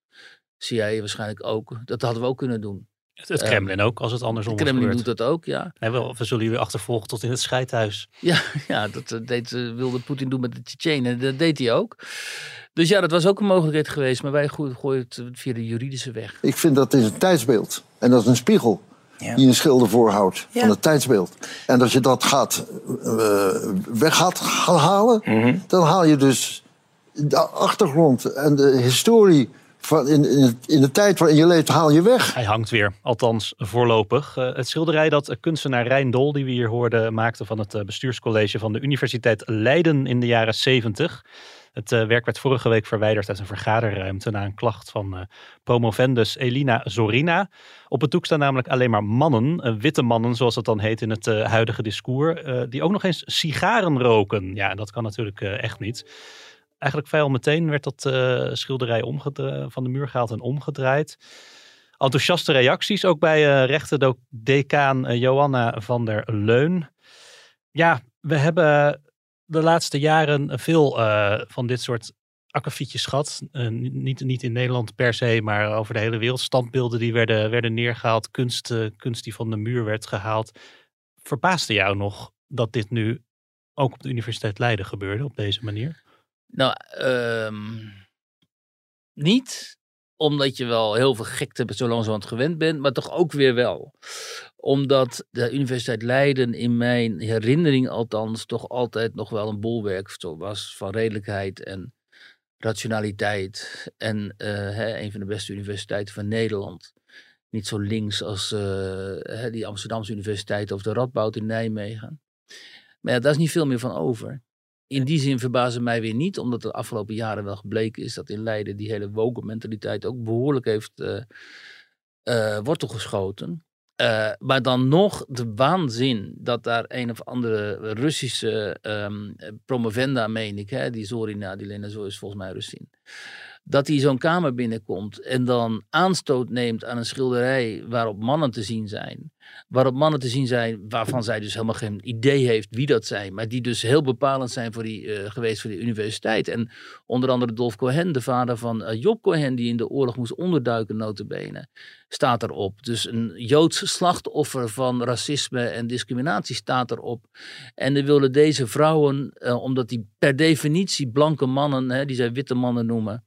CIA waarschijnlijk ook. Dat hadden we ook kunnen doen. Het, het Kremlin ook, als het andersom Het Kremlin doet dat ook, ja. Nee, we, we zullen jullie achtervolgen tot in het scheidhuis. Ja, (laughs) ja dat deed, wilde Poetin doen met de Tsjetsjenen. Dat deed hij ook. Dus ja, dat was ook een mogelijkheid geweest. Maar wij gooien het via de juridische weg. Ik vind dat is een tijdsbeeld. En dat is een spiegel. Ja. die een schilder voorhoudt ja. van het tijdsbeeld. En als je dat gaat, uh, weg gaat halen, mm -hmm. dan haal je dus de achtergrond en de historie van in, in, de tijd waarin je leeft, haal je weg. Hij hangt weer, althans voorlopig. Uh, het schilderij dat kunstenaar Rijn Dol, die we hier hoorden, maakte van het bestuurscollege van de Universiteit Leiden in de jaren 70 Het werk werd vorige week verwijderd uit een vergaderruimte na een klacht van promovendus Elina Zorina. Op het doek staan namelijk alleen maar mannen, witte mannen zoals het dan heet in het huidige discours, die ook nog eens sigaren roken. Ja, dat kan natuurlijk echt niet. Eigenlijk vrijwel meteen werd dat schilderij van de muur gehaald en omgedraaid enthousiaste reacties. Ook bij uh, rechterdecaan uh, Johanna van der Leun. Ja, we hebben de laatste jaren veel uh, van dit soort akkefietjes gehad. niet, niet in Nederland per se, maar over de hele wereld. Standbeelden die werden, werden neergehaald. Kunst, kunst die van de muur werd gehaald. Verbaasde jou nog dat dit nu ook op de Universiteit Leiden gebeurde op deze manier? Nou, um, niet omdat je wel heel veel gekte zo langzamerhand gewend bent, maar toch ook weer wel. Omdat de Universiteit Leiden in mijn herinnering althans toch altijd nog wel een bolwerk was van redelijkheid en rationaliteit. En hè, een van de beste universiteiten van Nederland. Niet zo links als uh, die Amsterdamse Universiteit of de Radboud in Nijmegen. Maar ja, daar is niet veel meer van over in die zin verbazen mij weer niet, omdat de afgelopen jaren wel gebleken is dat in Leiden die hele woke mentaliteit ook behoorlijk heeft uh, uh, wortel geschoten. Uh, maar dan nog de waanzin dat daar een of andere Russische um, promovenda, meen ik, hè, die Zorina, die Lena zo is volgens mij Russin dat hij zo'n kamer binnenkomt en dan aanstoot neemt aan een schilderij waarop mannen te zien zijn. Waarop mannen te zien zijn waarvan zij dus helemaal geen idee heeft wie dat zijn. Maar die dus heel bepalend zijn voor die, uh, geweest voor die universiteit. En onder andere Dolf Cohen, de vader van uh, Job Cohen, die in de oorlog moest onderduiken notabene, staat erop. Dus een Joods slachtoffer van racisme en discriminatie staat erop. En dan willen deze vrouwen, uh, omdat die per definitie blanke mannen, hè, die zij witte mannen noemen,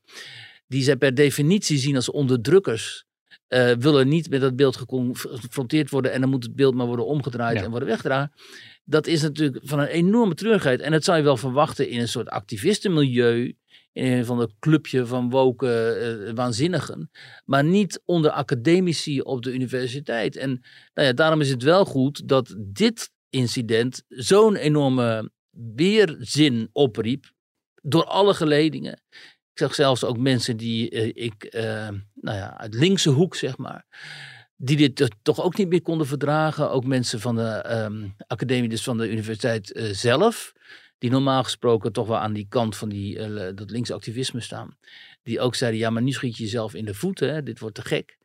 die zij per definitie zien als onderdrukkers uh, willen niet met dat beeld geconfronteerd worden en dan moet het beeld maar worden omgedraaid en worden weggedragen. Dat is natuurlijk van een enorme treurigheid. En dat zou je wel verwachten in een soort activistenmilieu, in een van de clubje van woke uh, waanzinnigen, maar niet onder academici op de universiteit. En nou ja, daarom is het wel goed dat dit incident zo'n enorme weerzin opriep door alle geledingen. Ik zag zelfs ook mensen die uh, ik, uh, nou ja, uit linkse hoek, zeg maar, die dit toch ook niet meer konden verdragen. Ook mensen van de um, academie, dus van de universiteit uh, zelf, die normaal gesproken toch wel aan die kant van die, dat linkse activisme staan. Die ook zeiden, ja, maar nu schiet je jezelf in de voeten, dit wordt te gek.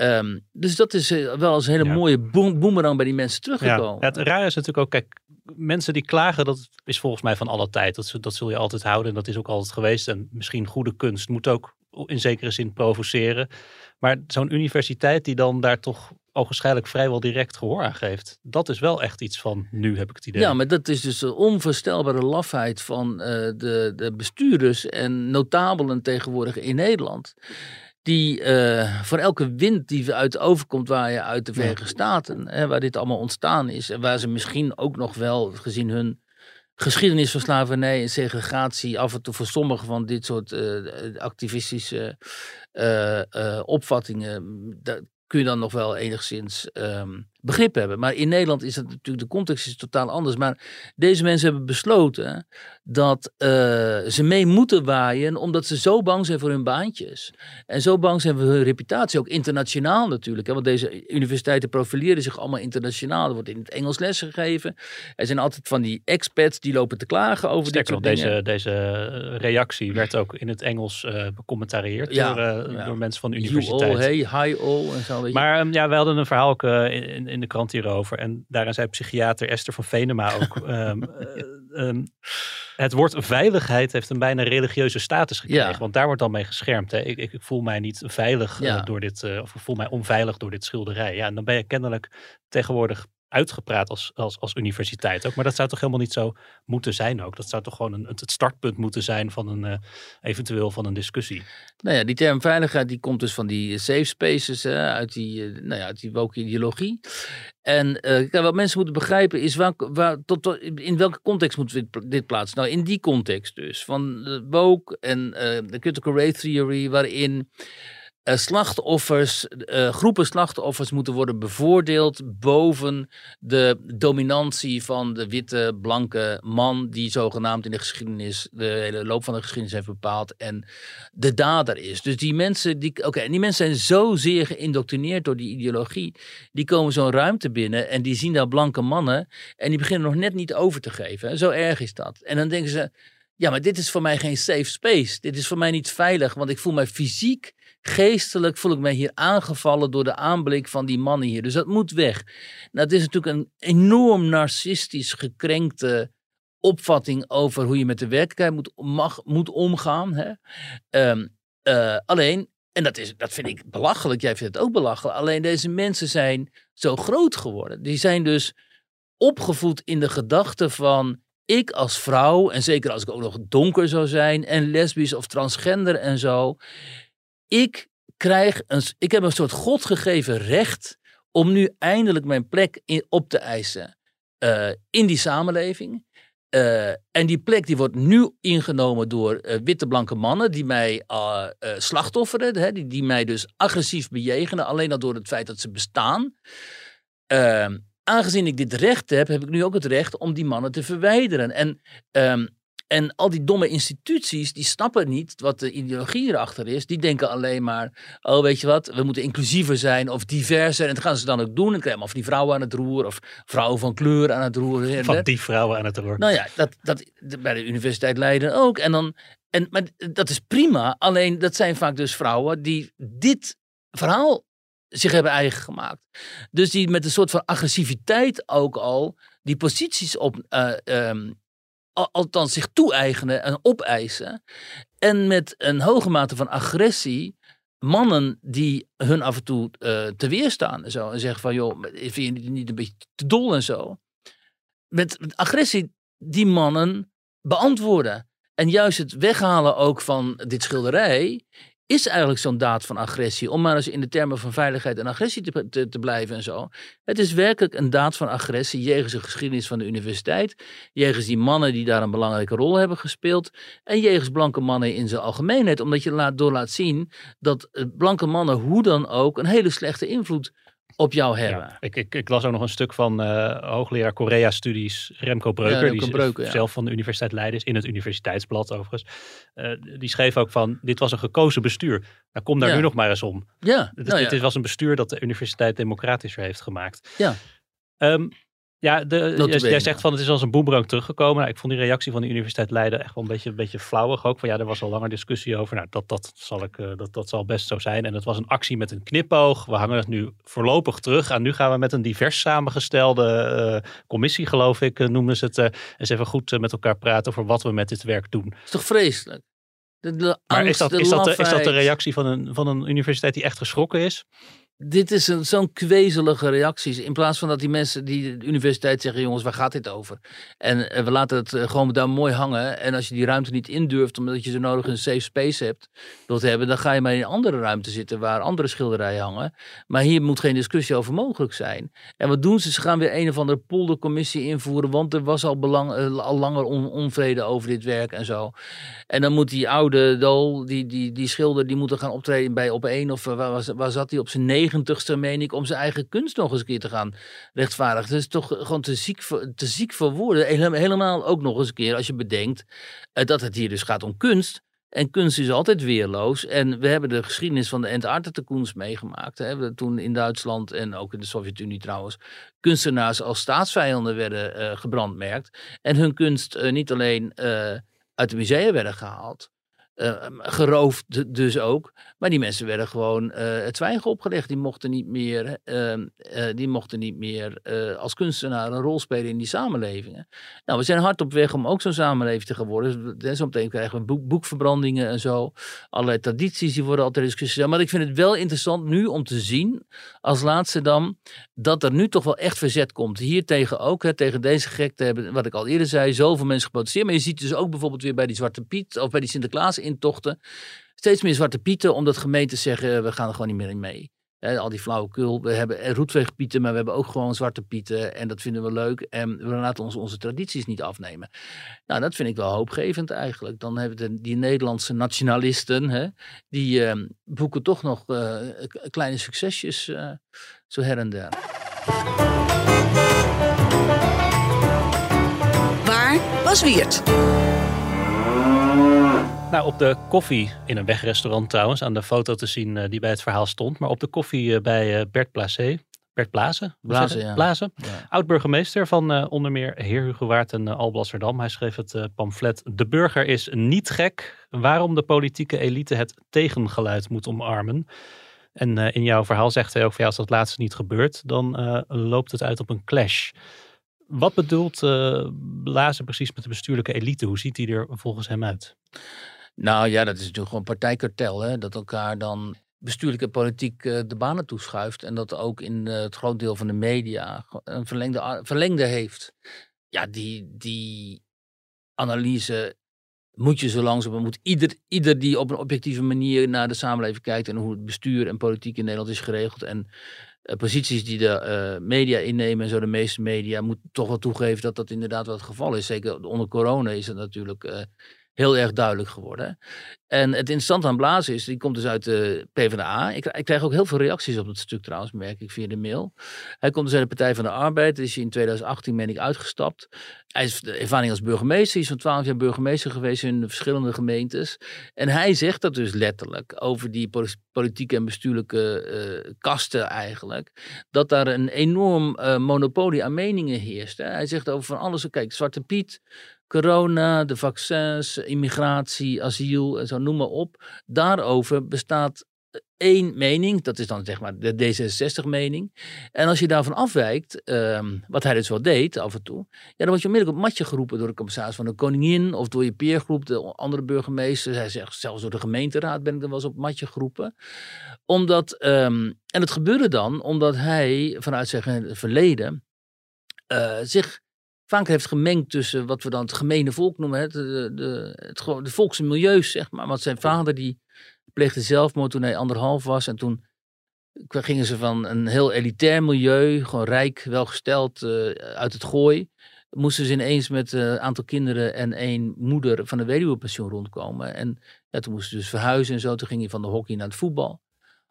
Um, dus dat is wel eens een hele ja. mooie boemerang bij die mensen teruggekomen. Ja, het raar is natuurlijk ook, kijk, mensen die klagen, dat is volgens mij van alle tijd. Dat, dat zul je altijd houden en dat is ook altijd geweest. En misschien goede kunst moet ook in zekere zin provoceren. Maar zo'n universiteit die dan daar toch ogenschijnlijk vrijwel direct gehoor aan geeft. Dat is wel echt iets van nu, heb ik het idee. Ja, maar dat is dus de onvoorstelbare lafheid van uh, de, de bestuurders en notabelen tegenwoordig in Nederland die uh, voor elke wind die uit overkomt waar je uit de Verenigde Staten, hè, waar dit allemaal ontstaan is, en waar ze misschien ook nog wel, gezien hun geschiedenis van slavernij en segregatie, af en toe voor sommige van dit soort uh, activistische uh, opvattingen, dat kun je dan nog wel enigszins um, begrip hebben. Maar in Nederland is het natuurlijk, de context is totaal anders. Maar deze mensen hebben besloten dat uh, ze mee moeten waaien, omdat ze zo bang zijn voor hun baantjes. En zo bang zijn voor hun reputatie, ook internationaal natuurlijk. Hè? Want deze universiteiten profileren zich allemaal internationaal. Er wordt in het Engels lesgegeven. Er zijn altijd van die expats die lopen te klagen over Sterker dit soort nog, deze, deze reactie werd ook in het Engels uh, becommentarieerd ja, door, uh, ja. door mensen van de universiteit. hey, hi all en zo. Weet maar um, ja, we hadden een verhaal ook in, in de krant hierover. En daarin zei psychiater Esther van Venema ook. um, (laughs) um, het woord veiligheid heeft een bijna religieuze status gekregen. Ja. Want daar wordt dan mee geschermd. Hè. Ik, ik, ik, voel mij niet veilig ja. uh, door dit, uh, of ik voel mij onveilig door dit schilderij. Ja, en dan ben je kennelijk tegenwoordig uitgepraat als, als, als universiteit ook. Maar dat zou toch helemaal niet zo moeten zijn ook. Dat zou toch gewoon een, het startpunt moeten zijn van een uh, eventueel van een discussie. Nou ja, die term veiligheid die komt dus van die safe spaces, hè, uit die, uh, nou ja, uit die woke ideologie. En wat mensen moeten begrijpen is waar, waar, tot, in welke context moeten we dit plaatsen? Nou, in die context dus. Van de woke en de critical race theory, waarin eh, slachtoffers, eh, groepen slachtoffers moeten worden bevoordeeld boven de dominantie van de witte, blanke man die zogenaamd in de geschiedenis, de hele loop van de geschiedenis heeft bepaald en de dader is. Dus die mensen, die, oké, die mensen zijn zozeer geïndoctrineerd door die ideologie, die komen zo'n ruimte binnen en die zien daar blanke mannen en die beginnen nog net niet over te geven. Zo erg is dat. En dan denken ze, ja, maar dit is voor mij geen safe space. Dit is voor mij niet veilig, want ik voel mij fysiek, geestelijk, voel ik mij hier aangevallen door de aanblik van die mannen hier. Dus dat moet weg. Nou, het is natuurlijk een enorm narcistisch gekrenkte opvatting over hoe je met de werkelijkheid moet, moet omgaan. Hè? Ehm, eh, alleen, en dat, is, dat vind ik belachelijk, jij vindt het ook belachelijk, alleen deze mensen zijn zo groot geworden. Die zijn dus opgevoed in de gedachte van ik als vrouw, en zeker als ik ook nog donker zou zijn, en lesbisch of transgender en zo, ik krijg een, ik heb een soort godgegeven recht om nu eindelijk mijn plek op te eisen uh, in die samenleving. Uh, en die plek die wordt nu ingenomen door uh, witte blanke mannen die mij slachtofferen, hè, die, die mij dus agressief bejegenen, alleen al door het feit dat ze bestaan. Ehm, aangezien ik dit recht heb, heb ik nu ook het recht om die mannen te verwijderen. En, um, en al die domme instituties, die snappen niet wat de ideologie erachter is. Die denken alleen maar, oh weet je wat, we moeten inclusiever zijn of diverser. En dat gaan ze dan ook doen. En krijgen of die vrouwen aan het roer of vrouwen van kleur aan het roer. Van die vrouwen aan het roer. Nou ja, dat, dat, bij de Universiteit Leiden ook. En dan, en, maar dat is prima. Alleen dat zijn vaak dus vrouwen die dit verhaal zich hebben eigen gemaakt. Dus die met een soort van agressiviteit ook al die posities op, uh, um, althans zich toe-eigenen en opeisen. En met een hoge mate van agressie mannen die hun af en toe uh, te weerstaan en zo. En zeggen van, joh, vind je niet, een beetje te dol en zo. Met agressie die mannen beantwoorden. En juist het weghalen ook van dit schilderij is eigenlijk zo'n daad van agressie. Om maar eens in de termen van veiligheid en agressie te, te, blijven en zo. Het is werkelijk een daad van agressie jegens de geschiedenis van de universiteit. Jegens die mannen die daar een belangrijke rol hebben gespeeld. En jegens blanke mannen in zijn algemeenheid. Omdat je laat, door laat zien dat eh, blanke mannen hoe dan ook een hele slechte invloed op jou hebben. Ja, ik, ik, ik, las ook nog een stuk van uh, hoogleraar Korea-studies Remco Breuker. Ja, die Breuker, ja. zelf van de Universiteit Leiden is, in het Universiteitsblad overigens. Uh, die schreef ook van, dit was een gekozen bestuur. Nou, kom daar nu nog maar eens om. Ja, dit, nou dit was een bestuur dat de universiteit democratischer heeft gemaakt. Ja. Um, ja, de, jij, zegt van het is als een boemerang teruggekomen. Nou, ik vond die reactie van de Universiteit Leiden echt wel een beetje, een beetje flauwig ook. Van ja, er was al langer discussie over. Nou, dat, dat, zal ik, uh, dat, dat zal best zo zijn. En het was een actie met een knipoog. We hangen het nu voorlopig terug. En nu gaan we met een divers samengestelde uh, commissie, geloof ik, uh, noemen ze het. eens even goed met elkaar praten over wat we met dit werk doen. Dat is toch vreselijk? De, de angst, maar is dat, is, dat de, is dat de reactie van een, van een universiteit die echt geschrokken is? Dit is zo'n kwezelige reacties. In plaats van dat die mensen die de universiteit zeggen: jongens, waar gaat dit over? En, en we laten het eh, gewoon daar mooi hangen. En als je die ruimte niet indurft, omdat je zo nodig een safe space hebt, wilt hebben, dan ga je maar in een andere ruimte zitten waar andere schilderijen hangen. Maar hier moet geen discussie over mogelijk zijn. En wat doen ze? Ze gaan weer een of andere poldercommissie invoeren, want er was al, belang, eh, al langer on, onvrede over dit werk en zo. En dan moet die oude dol, die, die, die schilder, die moet gaan optreden bij op één of waar, waar, waar zat hij op zijn negen negentigste, meen ik, om zijn eigen kunst nog eens een keer te gaan rechtvaardigen. Dat is toch gewoon te ziek voor, te ziek voor woorden. Helemaal ook nog eens een keer als je bedenkt eh, dat het hier dus gaat om kunst. En kunst is altijd weerloos. En we hebben de geschiedenis van de Entartekunst meegemaakt. Hè. Toen in Duitsland en ook in de Sovjet-Unie trouwens... kunstenaars als staatsvijanden werden uh, gebrandmerkt. En hun kunst uh, niet alleen uit de musea werden gehaald... Uh, geroofd dus ook. Maar die mensen werden gewoon uh, het zwijgen opgelegd. Die mochten niet meer, uh, die mochten niet meer als kunstenaar een rol spelen in die samenlevingen. Nou, we zijn hard op weg om ook zo'n samenleving te worden. Dus, zometeen krijgen we boek, boekverbrandingen en zo. Allerlei tradities die worden altijd discussieerd. Maar ik vind het wel interessant nu om te zien, als laatste dan, dat er nu toch wel echt verzet komt. Hier tegen ook, hè, tegen deze gekte hebben, wat ik al eerder zei, zoveel mensen geprotesteerd. Maar je ziet dus ook bijvoorbeeld weer bij die Zwarte Piet of bij die Sinterklaas intochten. Steeds meer zwarte pieten, omdat gemeenten zeggen, we gaan er gewoon niet meer in mee. Al die flauwekul. We hebben roetveegpieten, maar we hebben ook gewoon zwarte pieten. En dat vinden we leuk. En we laten ons onze tradities niet afnemen. Nou, dat vind ik wel hoopgevend eigenlijk. Dan hebben we die Nederlandse nationalisten, die eh, boeken toch nog uh, kleine succesjes uh, zo her en der. Waar was Wiert? Nou, op de koffie, in een wegrestaurant trouwens, aan de foto te zien uh, die bij het verhaal stond. Maar op de koffie uh, bij uh, Bert Placé. Bert Blazen? Blazen, ja. Blazen. Ja. Oud-burgemeester van onder meer Heer Hugo Waard en Alblasserdam. Hij schreef het pamflet De burger is niet gek. Waarom de politieke elite het tegengeluid moet omarmen. En in jouw verhaal zegt hij ook van ja, als dat laatste niet gebeurt, dan loopt het uit op een clash. Wat bedoelt Blazen precies met de bestuurlijke elite? Hoe ziet die er volgens hem uit? Nou ja, dat is natuurlijk gewoon partijkartel. Hè? Dat elkaar dan bestuurlijke politiek uh, de banen toeschuift. En dat ook in uh, het groot deel van de media een verlengde, verlengde heeft. Ja, die, die analyse moet je zo langzaam. Moet ieder, ieder die op een objectieve manier naar de samenleving kijkt. En hoe het bestuur en politiek in Nederland is geregeld. En uh, posities die de media innemen. En zo de meeste media. Moet toch wel toegeven dat dat inderdaad wel het geval is. Zeker onder corona is het natuurlijk heel erg duidelijk geworden. En het interessante aan Blazen is, die komt dus uit de PvdA. Ik, ik krijg ook heel veel reacties op dat stuk trouwens, merk ik via de mail. Hij komt dus uit de Partij van de Arbeid. Is in 2018 ben ik uitgestapt. Hij is ervaring als burgemeester. Hij is van 12 jaar burgemeester geweest in verschillende gemeentes. En hij zegt dat dus letterlijk over die politieke en bestuurlijke uh, kasten eigenlijk. Dat daar een enorm uh, monopolie aan meningen heerst. Hij zegt over van alles. Kijk, Zwarte Piet corona, de vaccins, immigratie, asiel en zo noem maar op. Daarover bestaat één mening, dat is dan zeg maar de D66-mening. En als je daarvan afwijkt, ehm, wat hij dus wel deed af en toe, ja, dan word je onmiddellijk op matje geroepen door de commissaris van de koningin of door je peergroep, de andere burgemeesters. Hij zegt zelfs door de gemeenteraad ben ik dan wel eens op matje geroepen. Omdat, ehm, en het gebeurde dan omdat hij vanuit zijn verleden uh, zich vaak heeft gemengd tussen wat we dan het gemene volk noemen, het, de, de, het, de volks- en milieus, zeg maar. Want zijn vader die pleegde zelfmoord toen hij anderhalf was. En toen gingen ze van een heel elitair milieu, gewoon rijk, welgesteld, uh, uit het gooi. Moesten ze ineens met een uh, aantal kinderen en één moeder van de weduwepensioen rondkomen. En ja, toen moesten ze dus verhuizen en zo. Toen ging hij van de hockey naar het voetbal.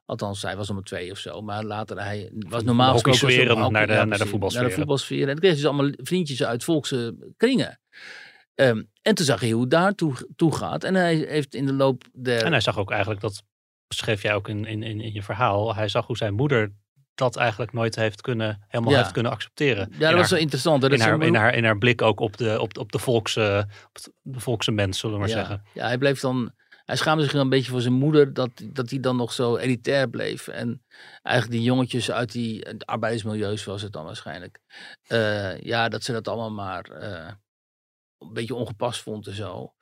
Althans, hij was nummer twee of zo. Maar later, hij was normaal gesproken... naar de, ja, naar de voetbalsfeer. Naar de voetbalsfeer. En dan kreeg dus allemaal vriendjes uit volkse kringen. Um, en toen zag hij hoe het daar toe, toe gaat. En hij heeft in de loop der... En hij zag ook eigenlijk, dat schreef jij ook in, in, in je verhaal. Hij zag hoe zijn moeder dat eigenlijk nooit heeft kunnen, helemaal ja. heeft kunnen accepteren. Ja, dat was wel interessant. Dat in, haar, in, haar, in haar blik ook op de, op, op de, volkse, op de volkse mens, zullen we maar ja. zeggen. Ja, hij bleef dan hij schaamde zich een beetje voor zijn moeder dat, dat hij dan nog zo elitair bleef. En eigenlijk die jongetjes uit die arbeidersmilieus was het dan waarschijnlijk. Uh, ja, dat ze dat allemaal maar uh, een beetje ongepast vond en zo.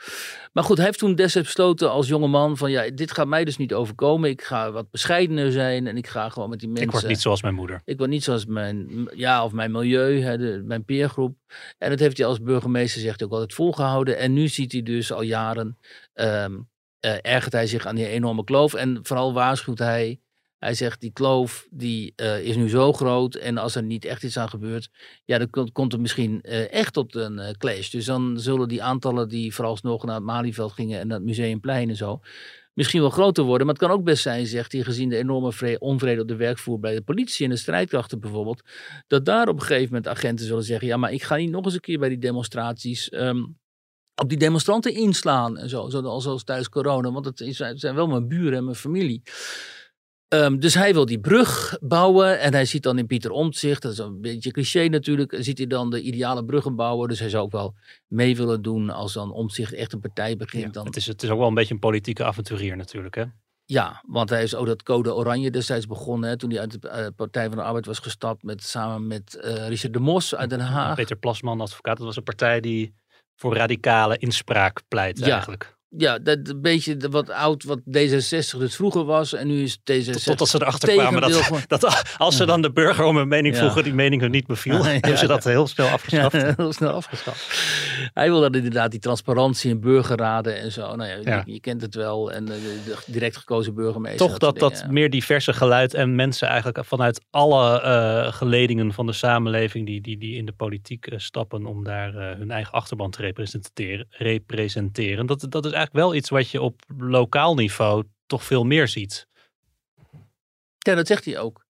Maar goed, hij heeft toen destijds besloten als jonge man van ja, dit gaat mij dus niet overkomen. Ik ga wat bescheidener zijn en ik ga gewoon met die mensen... Ik word niet zoals mijn moeder. Ik word niet zoals mijn, ja, of mijn milieu, hè, de, mijn peergroep. En dat heeft hij als burgemeester, zegt ook altijd, volgehouden. En nu ziet hij dus al jaren... Um, uh, ergert hij zich aan die enorme kloof. En vooral waarschuwt hij. Hij zegt, die kloof die, uh, is nu zo groot. En als er niet echt iets aan gebeurt. Ja, dan komt, er misschien uh, echt tot een clash. Dus dan zullen die aantallen die vooralsnog naar het Malieveld gingen. En naar het Museumplein en zo. Misschien wel groter worden. Maar het kan ook best zijn, zegt hij, gezien de enorme onvrede op de werkvoer bij de politie en de strijdkrachten bijvoorbeeld. Dat daar op een gegeven moment agenten zullen zeggen. Ja, maar ik ga niet nog eens een keer bij die demonstraties. Um, op die demonstranten inslaan en zo, zoals tijdens corona, want het, is, het zijn wel mijn buren en mijn familie. Um, dus hij wil die brug bouwen en hij ziet dan in Pieter Omtzigt, dat is een beetje cliché natuurlijk, ziet hij dan de ideale bruggenbouwer. Dus hij zou ook wel mee willen doen als dan Omtzigt echt een partij begint. Ja, dan... het, is, het is ook wel een beetje een politieke avonturier natuurlijk hè? Ja, want hij is ook dat Code Oranje destijds begonnen. Hè, toen hij uit de uh, Partij van de Arbeid was gestapt met, samen met uh, Richard de Mos uit Den Haag. Peter Plasman, advocaat. Dat was een partij die voor radicale inspraak pleit ja. eigenlijk. Ja, dat een beetje wat oud, wat D66 dus vroeger was. En nu is D66. Totdat ze erachter kwamen dat, (laughs) dat als ze dan de burger om een mening Ja. vroegen, die mening hun niet beviel, (laughs) Ja, hebben ze dat heel snel Ja, afgeschaft. (laughs) heel snel afgeschaft. Hij wil dat inderdaad die transparantie in burgerraden en zo. Nou. Je, je kent het wel. En de, de direct gekozen burgemeester. Toch dat, dat dingen, meer diverse geluid en mensen eigenlijk vanuit alle eh, geledingen van de samenleving die, die, die in de politiek eh, stappen om daar eh, hun eigen achterban te representeren, representeren. Dat, dat is eigenlijk wel iets wat je op lokaal niveau toch veel meer ziet. Ja, dat zegt hij ook.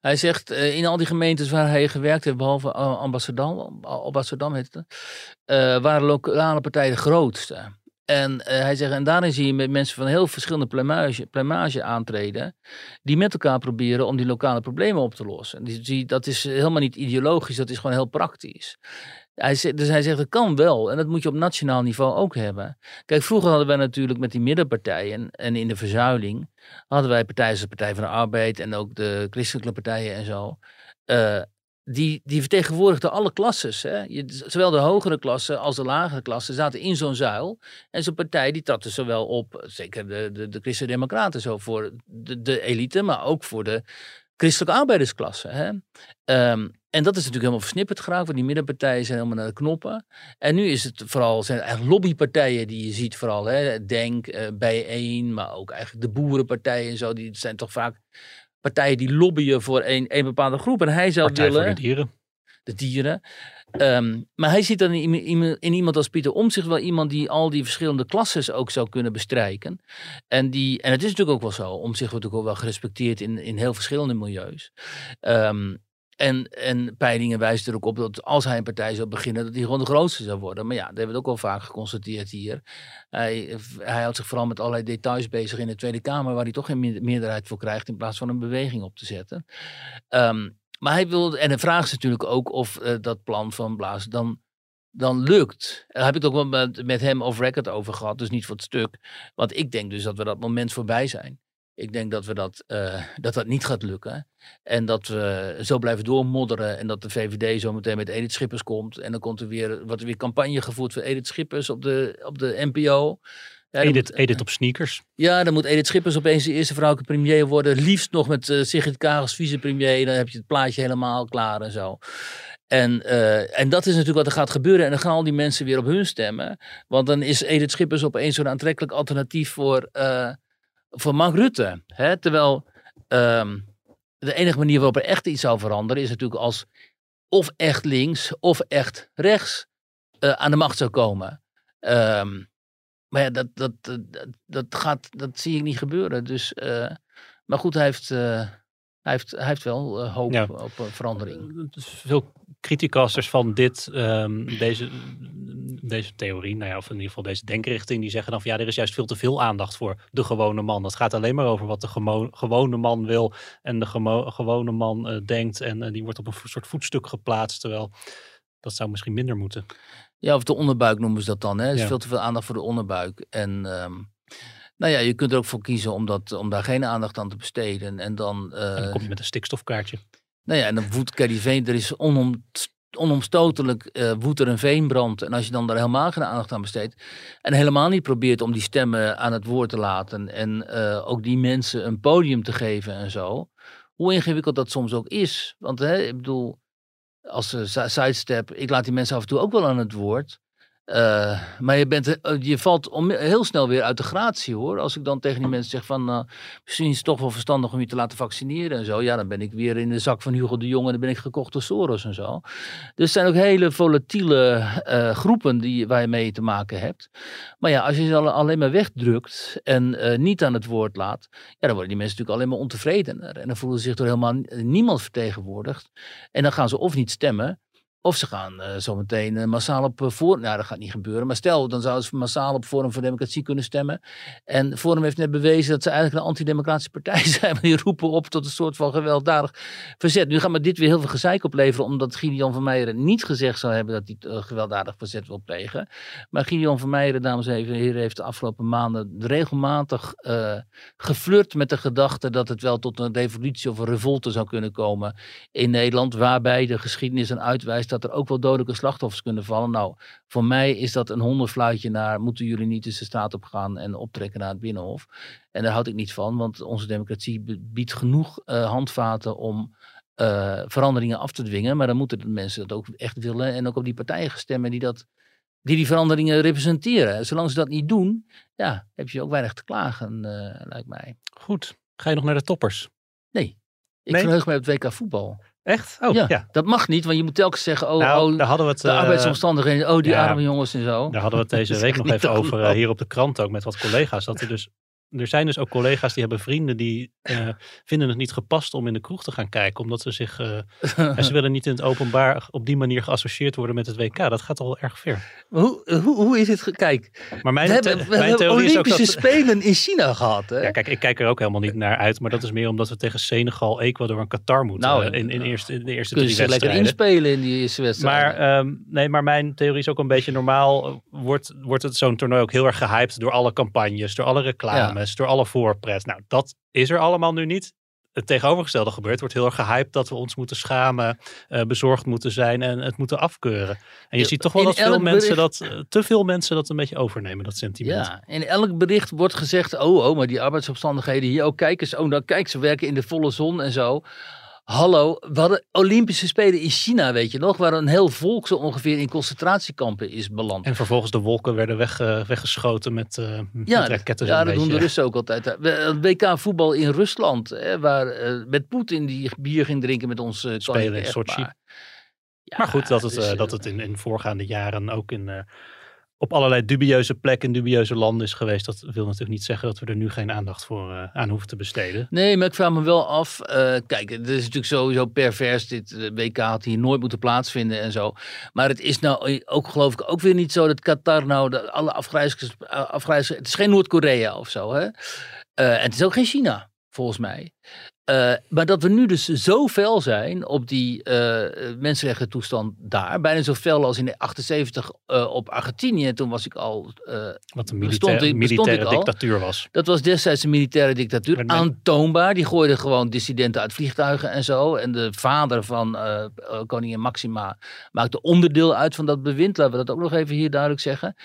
Hij zegt eh, in al die gemeentes waar hij gewerkt heeft, behalve uh, Amsterdam, Amsterdam heet eh, waren lokale partijen de grootste. En eh, hij zegt, en daarin zie je met mensen van heel verschillende plumage, plumage aantreden, die met elkaar proberen om die lokale problemen op te lossen. Die, die, dat is helemaal niet ideologisch, dat is gewoon heel praktisch. Hij zegt, dus hij zegt, het kan wel. En dat moet je op nationaal niveau ook hebben. Kijk, vroeger hadden wij natuurlijk met die middenpartijen en in de verzuiling, hadden wij partijen als de Partij van de Arbeid en ook de christelijke partijen en zo. eh, die, die vertegenwoordigden alle klasses. Zowel de hogere klassen als de lagere klassen zaten in zo'n zuil. En zo'n partij die trad zowel op, zeker de, de, de Christen-Democraten, zo voor de, de elite, maar ook voor de christelijke arbeidersklasse. Hè? Ehm, en dat is natuurlijk helemaal versnipperd geraakt, want die middenpartijen zijn helemaal naar de knoppen. En nu is het vooral, zijn het eigenlijk lobbypartijen die je ziet vooral. Hè? Denk, eh Bijeen, maar ook eigenlijk de boerenpartijen en zo. Die zijn toch vaak partijen die lobbyen voor een, een bepaalde groep. En hij zou Partij willen voor de dieren. de dieren. Ehm, maar hij ziet dan in, in, in iemand als Pieter Omtzigt wel iemand die al die verschillende klasses ook zou kunnen bestrijken. En, die, en het is natuurlijk ook wel zo. Omtzigt wordt ook wel gerespecteerd in, in heel verschillende milieus. Ehm, en, en peilingen wijzen er ook op dat als hij een partij zou beginnen, dat hij gewoon de grootste zou worden. Maar ja, dat hebben we ook al vaak geconstateerd hier. Hij, hij houdt zich vooral met allerlei details bezig in de Tweede Kamer, waar hij toch geen meerder- meerderheid voor krijgt, in plaats van een beweging op te zetten. Ehm, maar hij wil, en de vraag is natuurlijk ook of eh, dat plan van Blaas dan, dan lukt. Daar heb ik het ook met, met hem off record over gehad, dus niet voor het stuk. Want ik denk dus dat we dat moment voorbij zijn. Ik denk dat we dat, eh, dat, dat niet gaat lukken. En dat we zo blijven doormodderen. En dat de VVD zo meteen met Edith Schippers komt. En dan komt er weer, wordt er weer campagne gevoerd voor Edith Schippers op de, op de NPO. Ja, Edith, moet- Edith op sneakers. ja, dan moet Edith Schippers opeens de eerste vrouwelijke premier worden. Liefst nog met eh Sigrid Kaag als vicepremier. Dan heb je het plaatje helemaal klaar en zo. En, eh, en dat is natuurlijk wat er gaat gebeuren. En dan gaan al die mensen weer op hun stemmen. Want dan is Edith Schippers opeens zo'n aantrekkelijk alternatief voor, eh, voor Mark Rutte. Hè? Terwijl ehm, de enige manier waarop er echt iets zou veranderen... is natuurlijk als of echt links of echt rechts aan de macht zou komen. Ehm, maar ja, dat, dat, dat, dat, gaat, dat zie ik niet gebeuren. Dus, eh, maar goed, hij heeft, eh, hij heeft, hij heeft wel eh, hoop Ja. op eh, verandering. Veel criticasters van dit, ehm, deze, deze theorie, nou ja, of in ieder geval deze denkrichting, die zeggen dan van ja, er is juist veel te veel aandacht voor de gewone man. Het gaat alleen maar over wat de gewone man wil en de gewone man eh, denkt. En eh, die wordt op een soort voetstuk geplaatst, terwijl dat zou misschien minder moeten. Ja, of de onderbuik noemen ze dat dan. Hè? Er is Ja. veel te veel aandacht voor de onderbuik. En ehm, nou ja, je kunt er ook voor kiezen om, dat, om daar geen aandacht aan te besteden. En dan, eh, En dan kom je met een stikstofkaartje. Nou ja, en dan woedt Caddy Veen, er is onom, onomstotelijk eh woedt er een veenbrand. En als je dan daar helemaal geen aandacht aan besteedt en helemaal niet probeert om die stemmen aan het woord te laten en eh, ook die mensen een podium te geven en zo, hoe ingewikkeld dat soms ook is. Want hè, ik bedoel, als uh, sidestep, ik laat die mensen af en toe ook wel aan het woord. Uh, maar je, bent, uh, je valt om, heel snel weer uit de gratie hoor. Als ik dan tegen die mensen zeg van misschien is het toch wel verstandig om je te laten vaccineren en zo. Ja, dan ben ik weer in de zak van Hugo de Jong en dan ben ik gekocht door Soros en zo. Dus er zijn ook hele volatiele groepen die, waar je mee te maken hebt. Maar ja, als je ze alleen maar wegdrukt en niet aan het woord laat, ja, dan worden die mensen natuurlijk alleen maar ontevredener. En dan voelen ze zich door helemaal niemand vertegenwoordigd. En dan gaan ze of niet stemmen. Of ze gaan uh, zometeen uh, massaal op Forum. Nou, dat gaat niet gebeuren. Maar stel, dan zouden ze massaal op Forum voor Democratie kunnen stemmen. En Forum heeft net bewezen dat ze eigenlijk een antidemocratische partij (laughs) zijn. Maar die roepen op tot een soort van gewelddadig verzet. Nu gaat me dit weer heel veel gezeik opleveren. Omdat Gideon van Meijeren niet gezegd zou hebben dat hij gewelddadig verzet wil plegen. Maar Gideon van Meijeren, dames en heren, heeft de afgelopen maanden regelmatig geflirt met de gedachte dat het wel tot een revolutie of een revolte zou kunnen komen in Nederland. Waarbij de geschiedenis aan uitwijst dat er ook wel dodelijke slachtoffers kunnen vallen. Nou, voor mij is dat een hondenfluitje naar moeten jullie niet eens de straat op gaan en optrekken naar het Binnenhof. En daar houd ik niet van, want onze democratie biedt genoeg uh, handvaten om uh, veranderingen af te dwingen. Maar dan moeten de mensen dat ook echt willen en ook op die partijen stemmen die dat die die veranderingen representeren. Zolang ze dat niet doen, ja, heb je ook weinig te klagen, uh, lijkt mij. Goed. Ga je nog naar de toppers? Nee. Ik nee? verheug me op het WK voetbal. Echt? Oh, ja, Dat mag niet, want je moet telkens zeggen, oh, nou, oh daar hadden we het, de uh, arbeidsomstandigheden, oh, die arme jongens en zo. Daar hadden we het (laughs) deze week nog even over uh, hier op de krant ook met wat collega's. Dat er dus er zijn dus ook collega's die hebben vrienden die uh, (laughs) vinden het niet gepast om in de kroeg te gaan kijken. Omdat ze zich. (laughs) Uh, ze willen niet in het openbaar op die manier geassocieerd worden met het WK. Dat gaat al erg ver. Hoe, hoe, hoe is het? Kijk, maar mijn, we hebben, we mijn hebben Olympische dat, Spelen in China gehad. Hè? Ja, kijk, ik kijk er ook helemaal niet naar uit. Maar dat is meer omdat we tegen Senegal, Ecuador en Qatar moeten. Nou, in, in, eerste, in de eerste drie wedstrijden. lekker inspelen in die eerste wedstrijd. Maar, um, nee, maar mijn theorie is ook een beetje normaal. Wordt, wordt het zo'n toernooi ook heel erg gehyped door alle campagnes, door alle reclames, ja. Door alle voor nou, dat is er allemaal nu niet. Het tegenovergestelde gebeurt. wordt heel erg gehyped dat we ons moeten schamen, uh, bezorgd moeten zijn en het moeten afkeuren. En je ziet toch wel dat veel mensen dat, uh, te veel mensen dat een beetje overnemen, dat sentiment. Ja, in elk bericht wordt gezegd, oh, oh, maar die arbeidsomstandigheden hier, oh, kijk eens, oh, dan kijk, ze werken in de volle zon en zo. Hallo, we hadden Olympische Spelen in China, weet je nog, waar een heel volk zo ongeveer in concentratiekampen is beland. En vervolgens de wolken werden weg, uh, weggeschoten met, uh, ja, met raketten. Ja, dat doen de Russen ook altijd. Het WK voetbal in Rusland, hè, waar uh, met Poetin die bier ging drinken met ons uh, Spelen in Sochi. Ja, maar goed, dat het, dus, dat het in, in voorgaande jaren ook in op allerlei dubieuze plekken, dubieuze landen is geweest. Dat wil natuurlijk niet zeggen dat we er nu geen aandacht voor uh, aan hoeven te besteden. Nee, maar ik vraag me wel af. Uh, kijk, het is natuurlijk sowieso pervers. Dit uh, WK had hier nooit moeten plaatsvinden en zo. Maar het is nou ook, geloof ik, ook weer niet zo dat Qatar nou de, alle afgrijzers. Het is geen Noord-Korea of zo, hè? en het is ook geen China, volgens mij. Uh, maar dat we nu dus zo fel zijn op die uh, mensenrechten toestand daar. Bijna zo fel als in de 78 uh, op Argentinië. Toen was ik al... Wat een militair, militaire dictatuur was. Dat was destijds een militaire dictatuur. Aantoonbaar. Die gooiden gewoon dissidenten uit vliegtuigen en zo. En de vader van koningin Maxima maakte onderdeel uit van dat bewind. Laten we dat ook nog even hier duidelijk zeggen.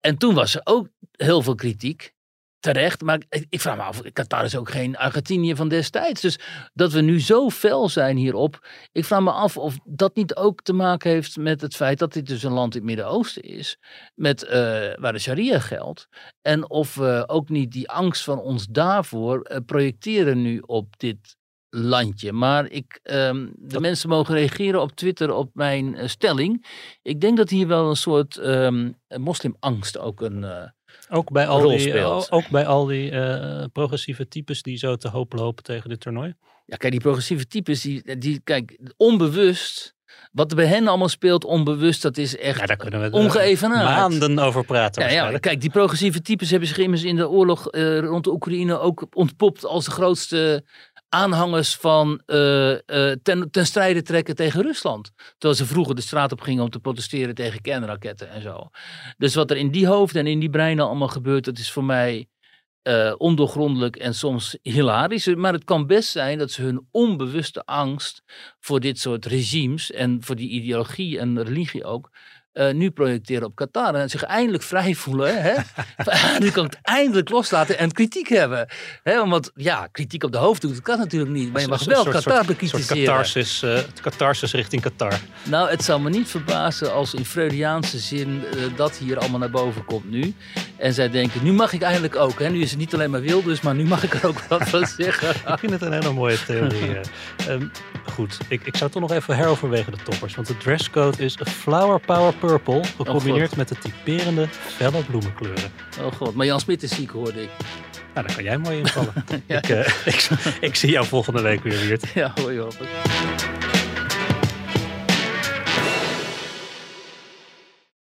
En toen was er ook heel veel kritiek terecht. Maar ik vraag me af, Qatar is ook geen Argentinië van destijds. Dus dat we nu zo fel zijn hierop. Ik vraag me af of dat niet ook te maken heeft met het feit dat dit dus een land in het Midden-Oosten is. Met, uh, waar de sharia geldt. En of we ook niet die angst van ons daarvoor uh, projecteren nu op dit landje. Maar ik, um, de mensen mogen reageren op Twitter op mijn uh, stelling. Ik denk dat hier wel een soort um, moslimangst ook een ook bij al die, ook bij al die uh, progressieve types die zo te hoop lopen tegen dit toernooi? Ja, kijk, die progressieve types, die, die kijk, onbewust wat er bij hen allemaal speelt onbewust, dat is echt ja, daar kunnen we ongeëvenaard. maanden over praten. Ja, ja, kijk, die progressieve types hebben zich immers in de oorlog uh, rond de Oekraïne ook ontpopt als de grootste aanhangers van uh, uh, ten, ten strijde trekken tegen Rusland. Terwijl ze vroeger de straat op gingen om te protesteren tegen kernraketten en zo. Dus wat er in die hoofden en in die breinen allemaal gebeurt, dat is voor mij uh, ondoorgrondelijk en soms hilarisch. Maar het kan best zijn dat ze hun onbewuste angst voor dit soort regimes en voor die ideologie en religie ook uh, nu projecteren op Qatar. En zich eindelijk vrij voelen. Hè? (laughs) (laughs) nu kan ik het eindelijk loslaten en kritiek hebben. Hè? Want ja, kritiek op de hoofddoek, dat kan natuurlijk niet. Maar je mag wel Qatar bekritiseren. Een catharsis, uh, catharsis richting Qatar. Nou, het zal me niet verbazen als in Freudiaanse zin uh, dat hier allemaal naar boven komt nu. En zij denken, nu mag ik eindelijk ook. Hè? Nu is het niet alleen maar Wilders, maar nu mag ik er ook wat van (laughs) zeggen. ik vind het een hele mooie theorie. um, goed, ik, ik zou toch nog even heroverwegen de toppers. Want de dresscode is a flower power purple, gecombineerd oh met de typerende felle bloemenkleuren. Oh god, maar Jan Smit is ziek hoorde ik. Nou, daar kan jij mooi invallen. (laughs) ik, uh, ik, ik, zie jou volgende week weer, Wiert. Ja, hoi, hopelijk.